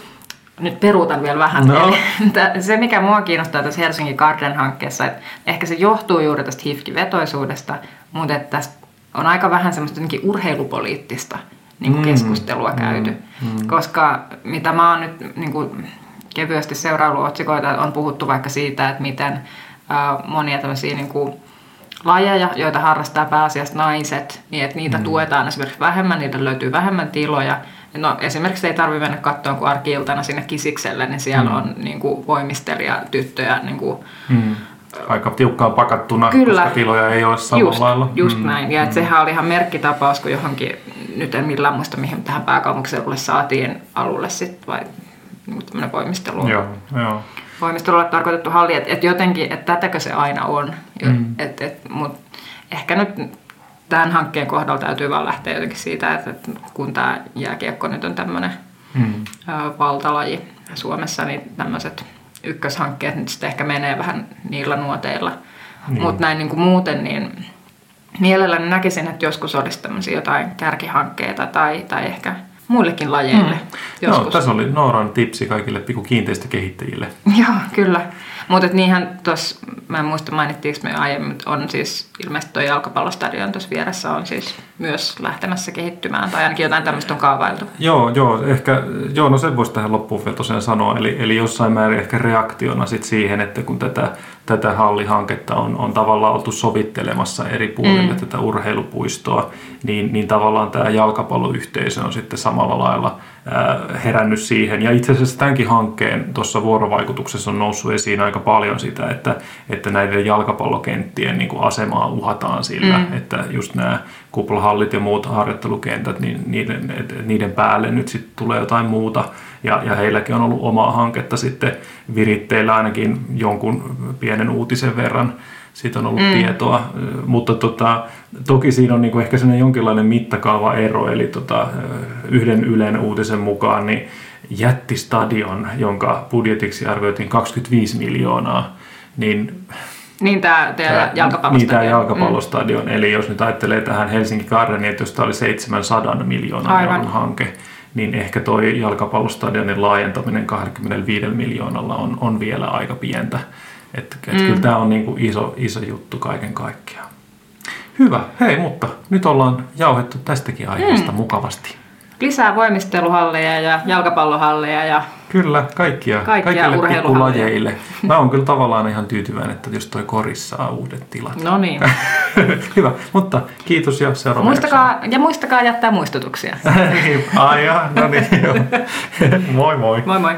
nyt peruutan vielä vähän. No. Eli, [LAUGHS] se, mikä mua kiinnostaa tässä Helsingin Garden-hankkeessa, että ehkä se johtuu juuri tästä HIFKI-vetoisuudesta, mutta että tästä on aika vähän semmoista urheilupoliittista niin kuin Mm. keskustelua käyty. Mm. Koska mitä mä oon nyt niin kuin kevyesti seuraillut otsikoita, on puhuttu vaikka siitä, että miten ää, monia tämmöisiä niin kuin lajeja, joita harrastaa pääasiassa naiset, niin että niitä mm. tuetaan esimerkiksi vähemmän, niitä löytyy vähemmän tiloja. No esimerkiksi ei tarvitse mennä katsomaan kuin arki-iltana sinne kisikselle, niin siellä Mm. on niin kuin voimistelijatyttöjä niin kuin Mm. Aika tiukkaan pakattuna, Kyllä. koska tiloja ei ole samalla just, lailla. just Mm. näin. Ja että sehän oli ihan merkkitapaus, kun johonkin, nyt en millään muista mihin tähän pääkaupunkiseudulle saatiin alulle sitten, vai niin tämmöinen voimistelu. Joo, joo. Voimistelulle tarkoitettu halli, että et jotenkin, että tätäkö se aina on. Mm. Mm. Et, et, mut ehkä nyt tämän hankkeen kohdalla täytyy vaan lähteä jotenkin siitä, että, että kun tämä jääkiekko nyt on tämmöinen Mm. valtalaji Suomessa, niin tämmöiset ykköshankkeet nyt sitten ehkä menee vähän niillä nuoteilla. Niin. Mutta näin niin kuin muuten, niin mielelläni näkisin, että joskus olisi tämmöisiä jotain kärkihankkeita tai, tai ehkä muillekin lajeille. Mm. Joskus. No, tässä oli Nooran tipsi kaikille pikku kiinteistökehittäjille. [LAUGHS] Joo, kyllä. Mutta niinhän tuossa, mä en muista mainittiinko me aiemmin, mutta on siis ilmeisesti tuo jalkapallostadion tuossa vieressä on siis myös lähtemässä kehittymään, tai ainakin jotain tämmöistä on kaavailtu. Joo, joo, ehkä, joo, no sen voisi tähän loppuun vielä tosiaan sanoa, eli, eli jossain määrin ehkä reaktiona sit siihen, että kun tätä, tätä hallihanketta on, on tavallaan oltu sovittelemassa eri puolille mm. tätä urheilupuistoa, niin, niin tavallaan tämä jalkapalloyhteisö on sitten samalla lailla herännyt siihen. Ja itse asiassa tämänkin hankkeen tuossa vuorovaikutuksessa on noussut esiin aika paljon sitä, että, että näiden jalkapallokenttien niin kuin asemaa uhataan sillä, mm. että just nämä kuplahallit ja muut harjoittelukentät, niin niiden, niiden päälle nyt sitten tulee jotain muuta. Ja, ja heilläkin on ollut omaa hanketta sitten viritteillä ainakin jonkun pienen uutisen verran siitä on ollut mm. tietoa, mutta tota, toki siinä on niinku ehkä sellainen jonkinlainen mittakaava ero, eli tota, yhden Ylen uutisen mukaan niin jättistadion, jonka budjetiksi arvioitiin 25 miljoonaa, niin niin tämä, jalkapallostadion. Niin tämä jalkapallostadion. Mm. Eli jos nyt ajattelee tähän Helsinki Gardenia, että jos tämä oli 700 miljoonan Aivan. euron hanke, niin ehkä toi jalkapallostadionin laajentaminen 25 miljoonalla on, on vielä aika pientä. Että et mm. kyllä tämä on niinku iso, iso juttu kaiken kaikkiaan. Hyvä. Hei, mutta nyt ollaan jauhettu tästäkin aiheesta mm. mukavasti. Lisää voimisteluhalleja ja jalkapallohalleja ja Kyllä, kaikkia, kaikkia kaikille pikkulajeille. Mä oon kyllä tavallaan ihan tyytyväinen, että jos toi korissa saa uudet tilat. No niin. [LAUGHS] Hyvä, mutta kiitos ja seuraava muistakaa, Ja muistakaa jättää muistutuksia. [LAUGHS] Ai ja, no niin. [LAUGHS] moi moi. Moi moi.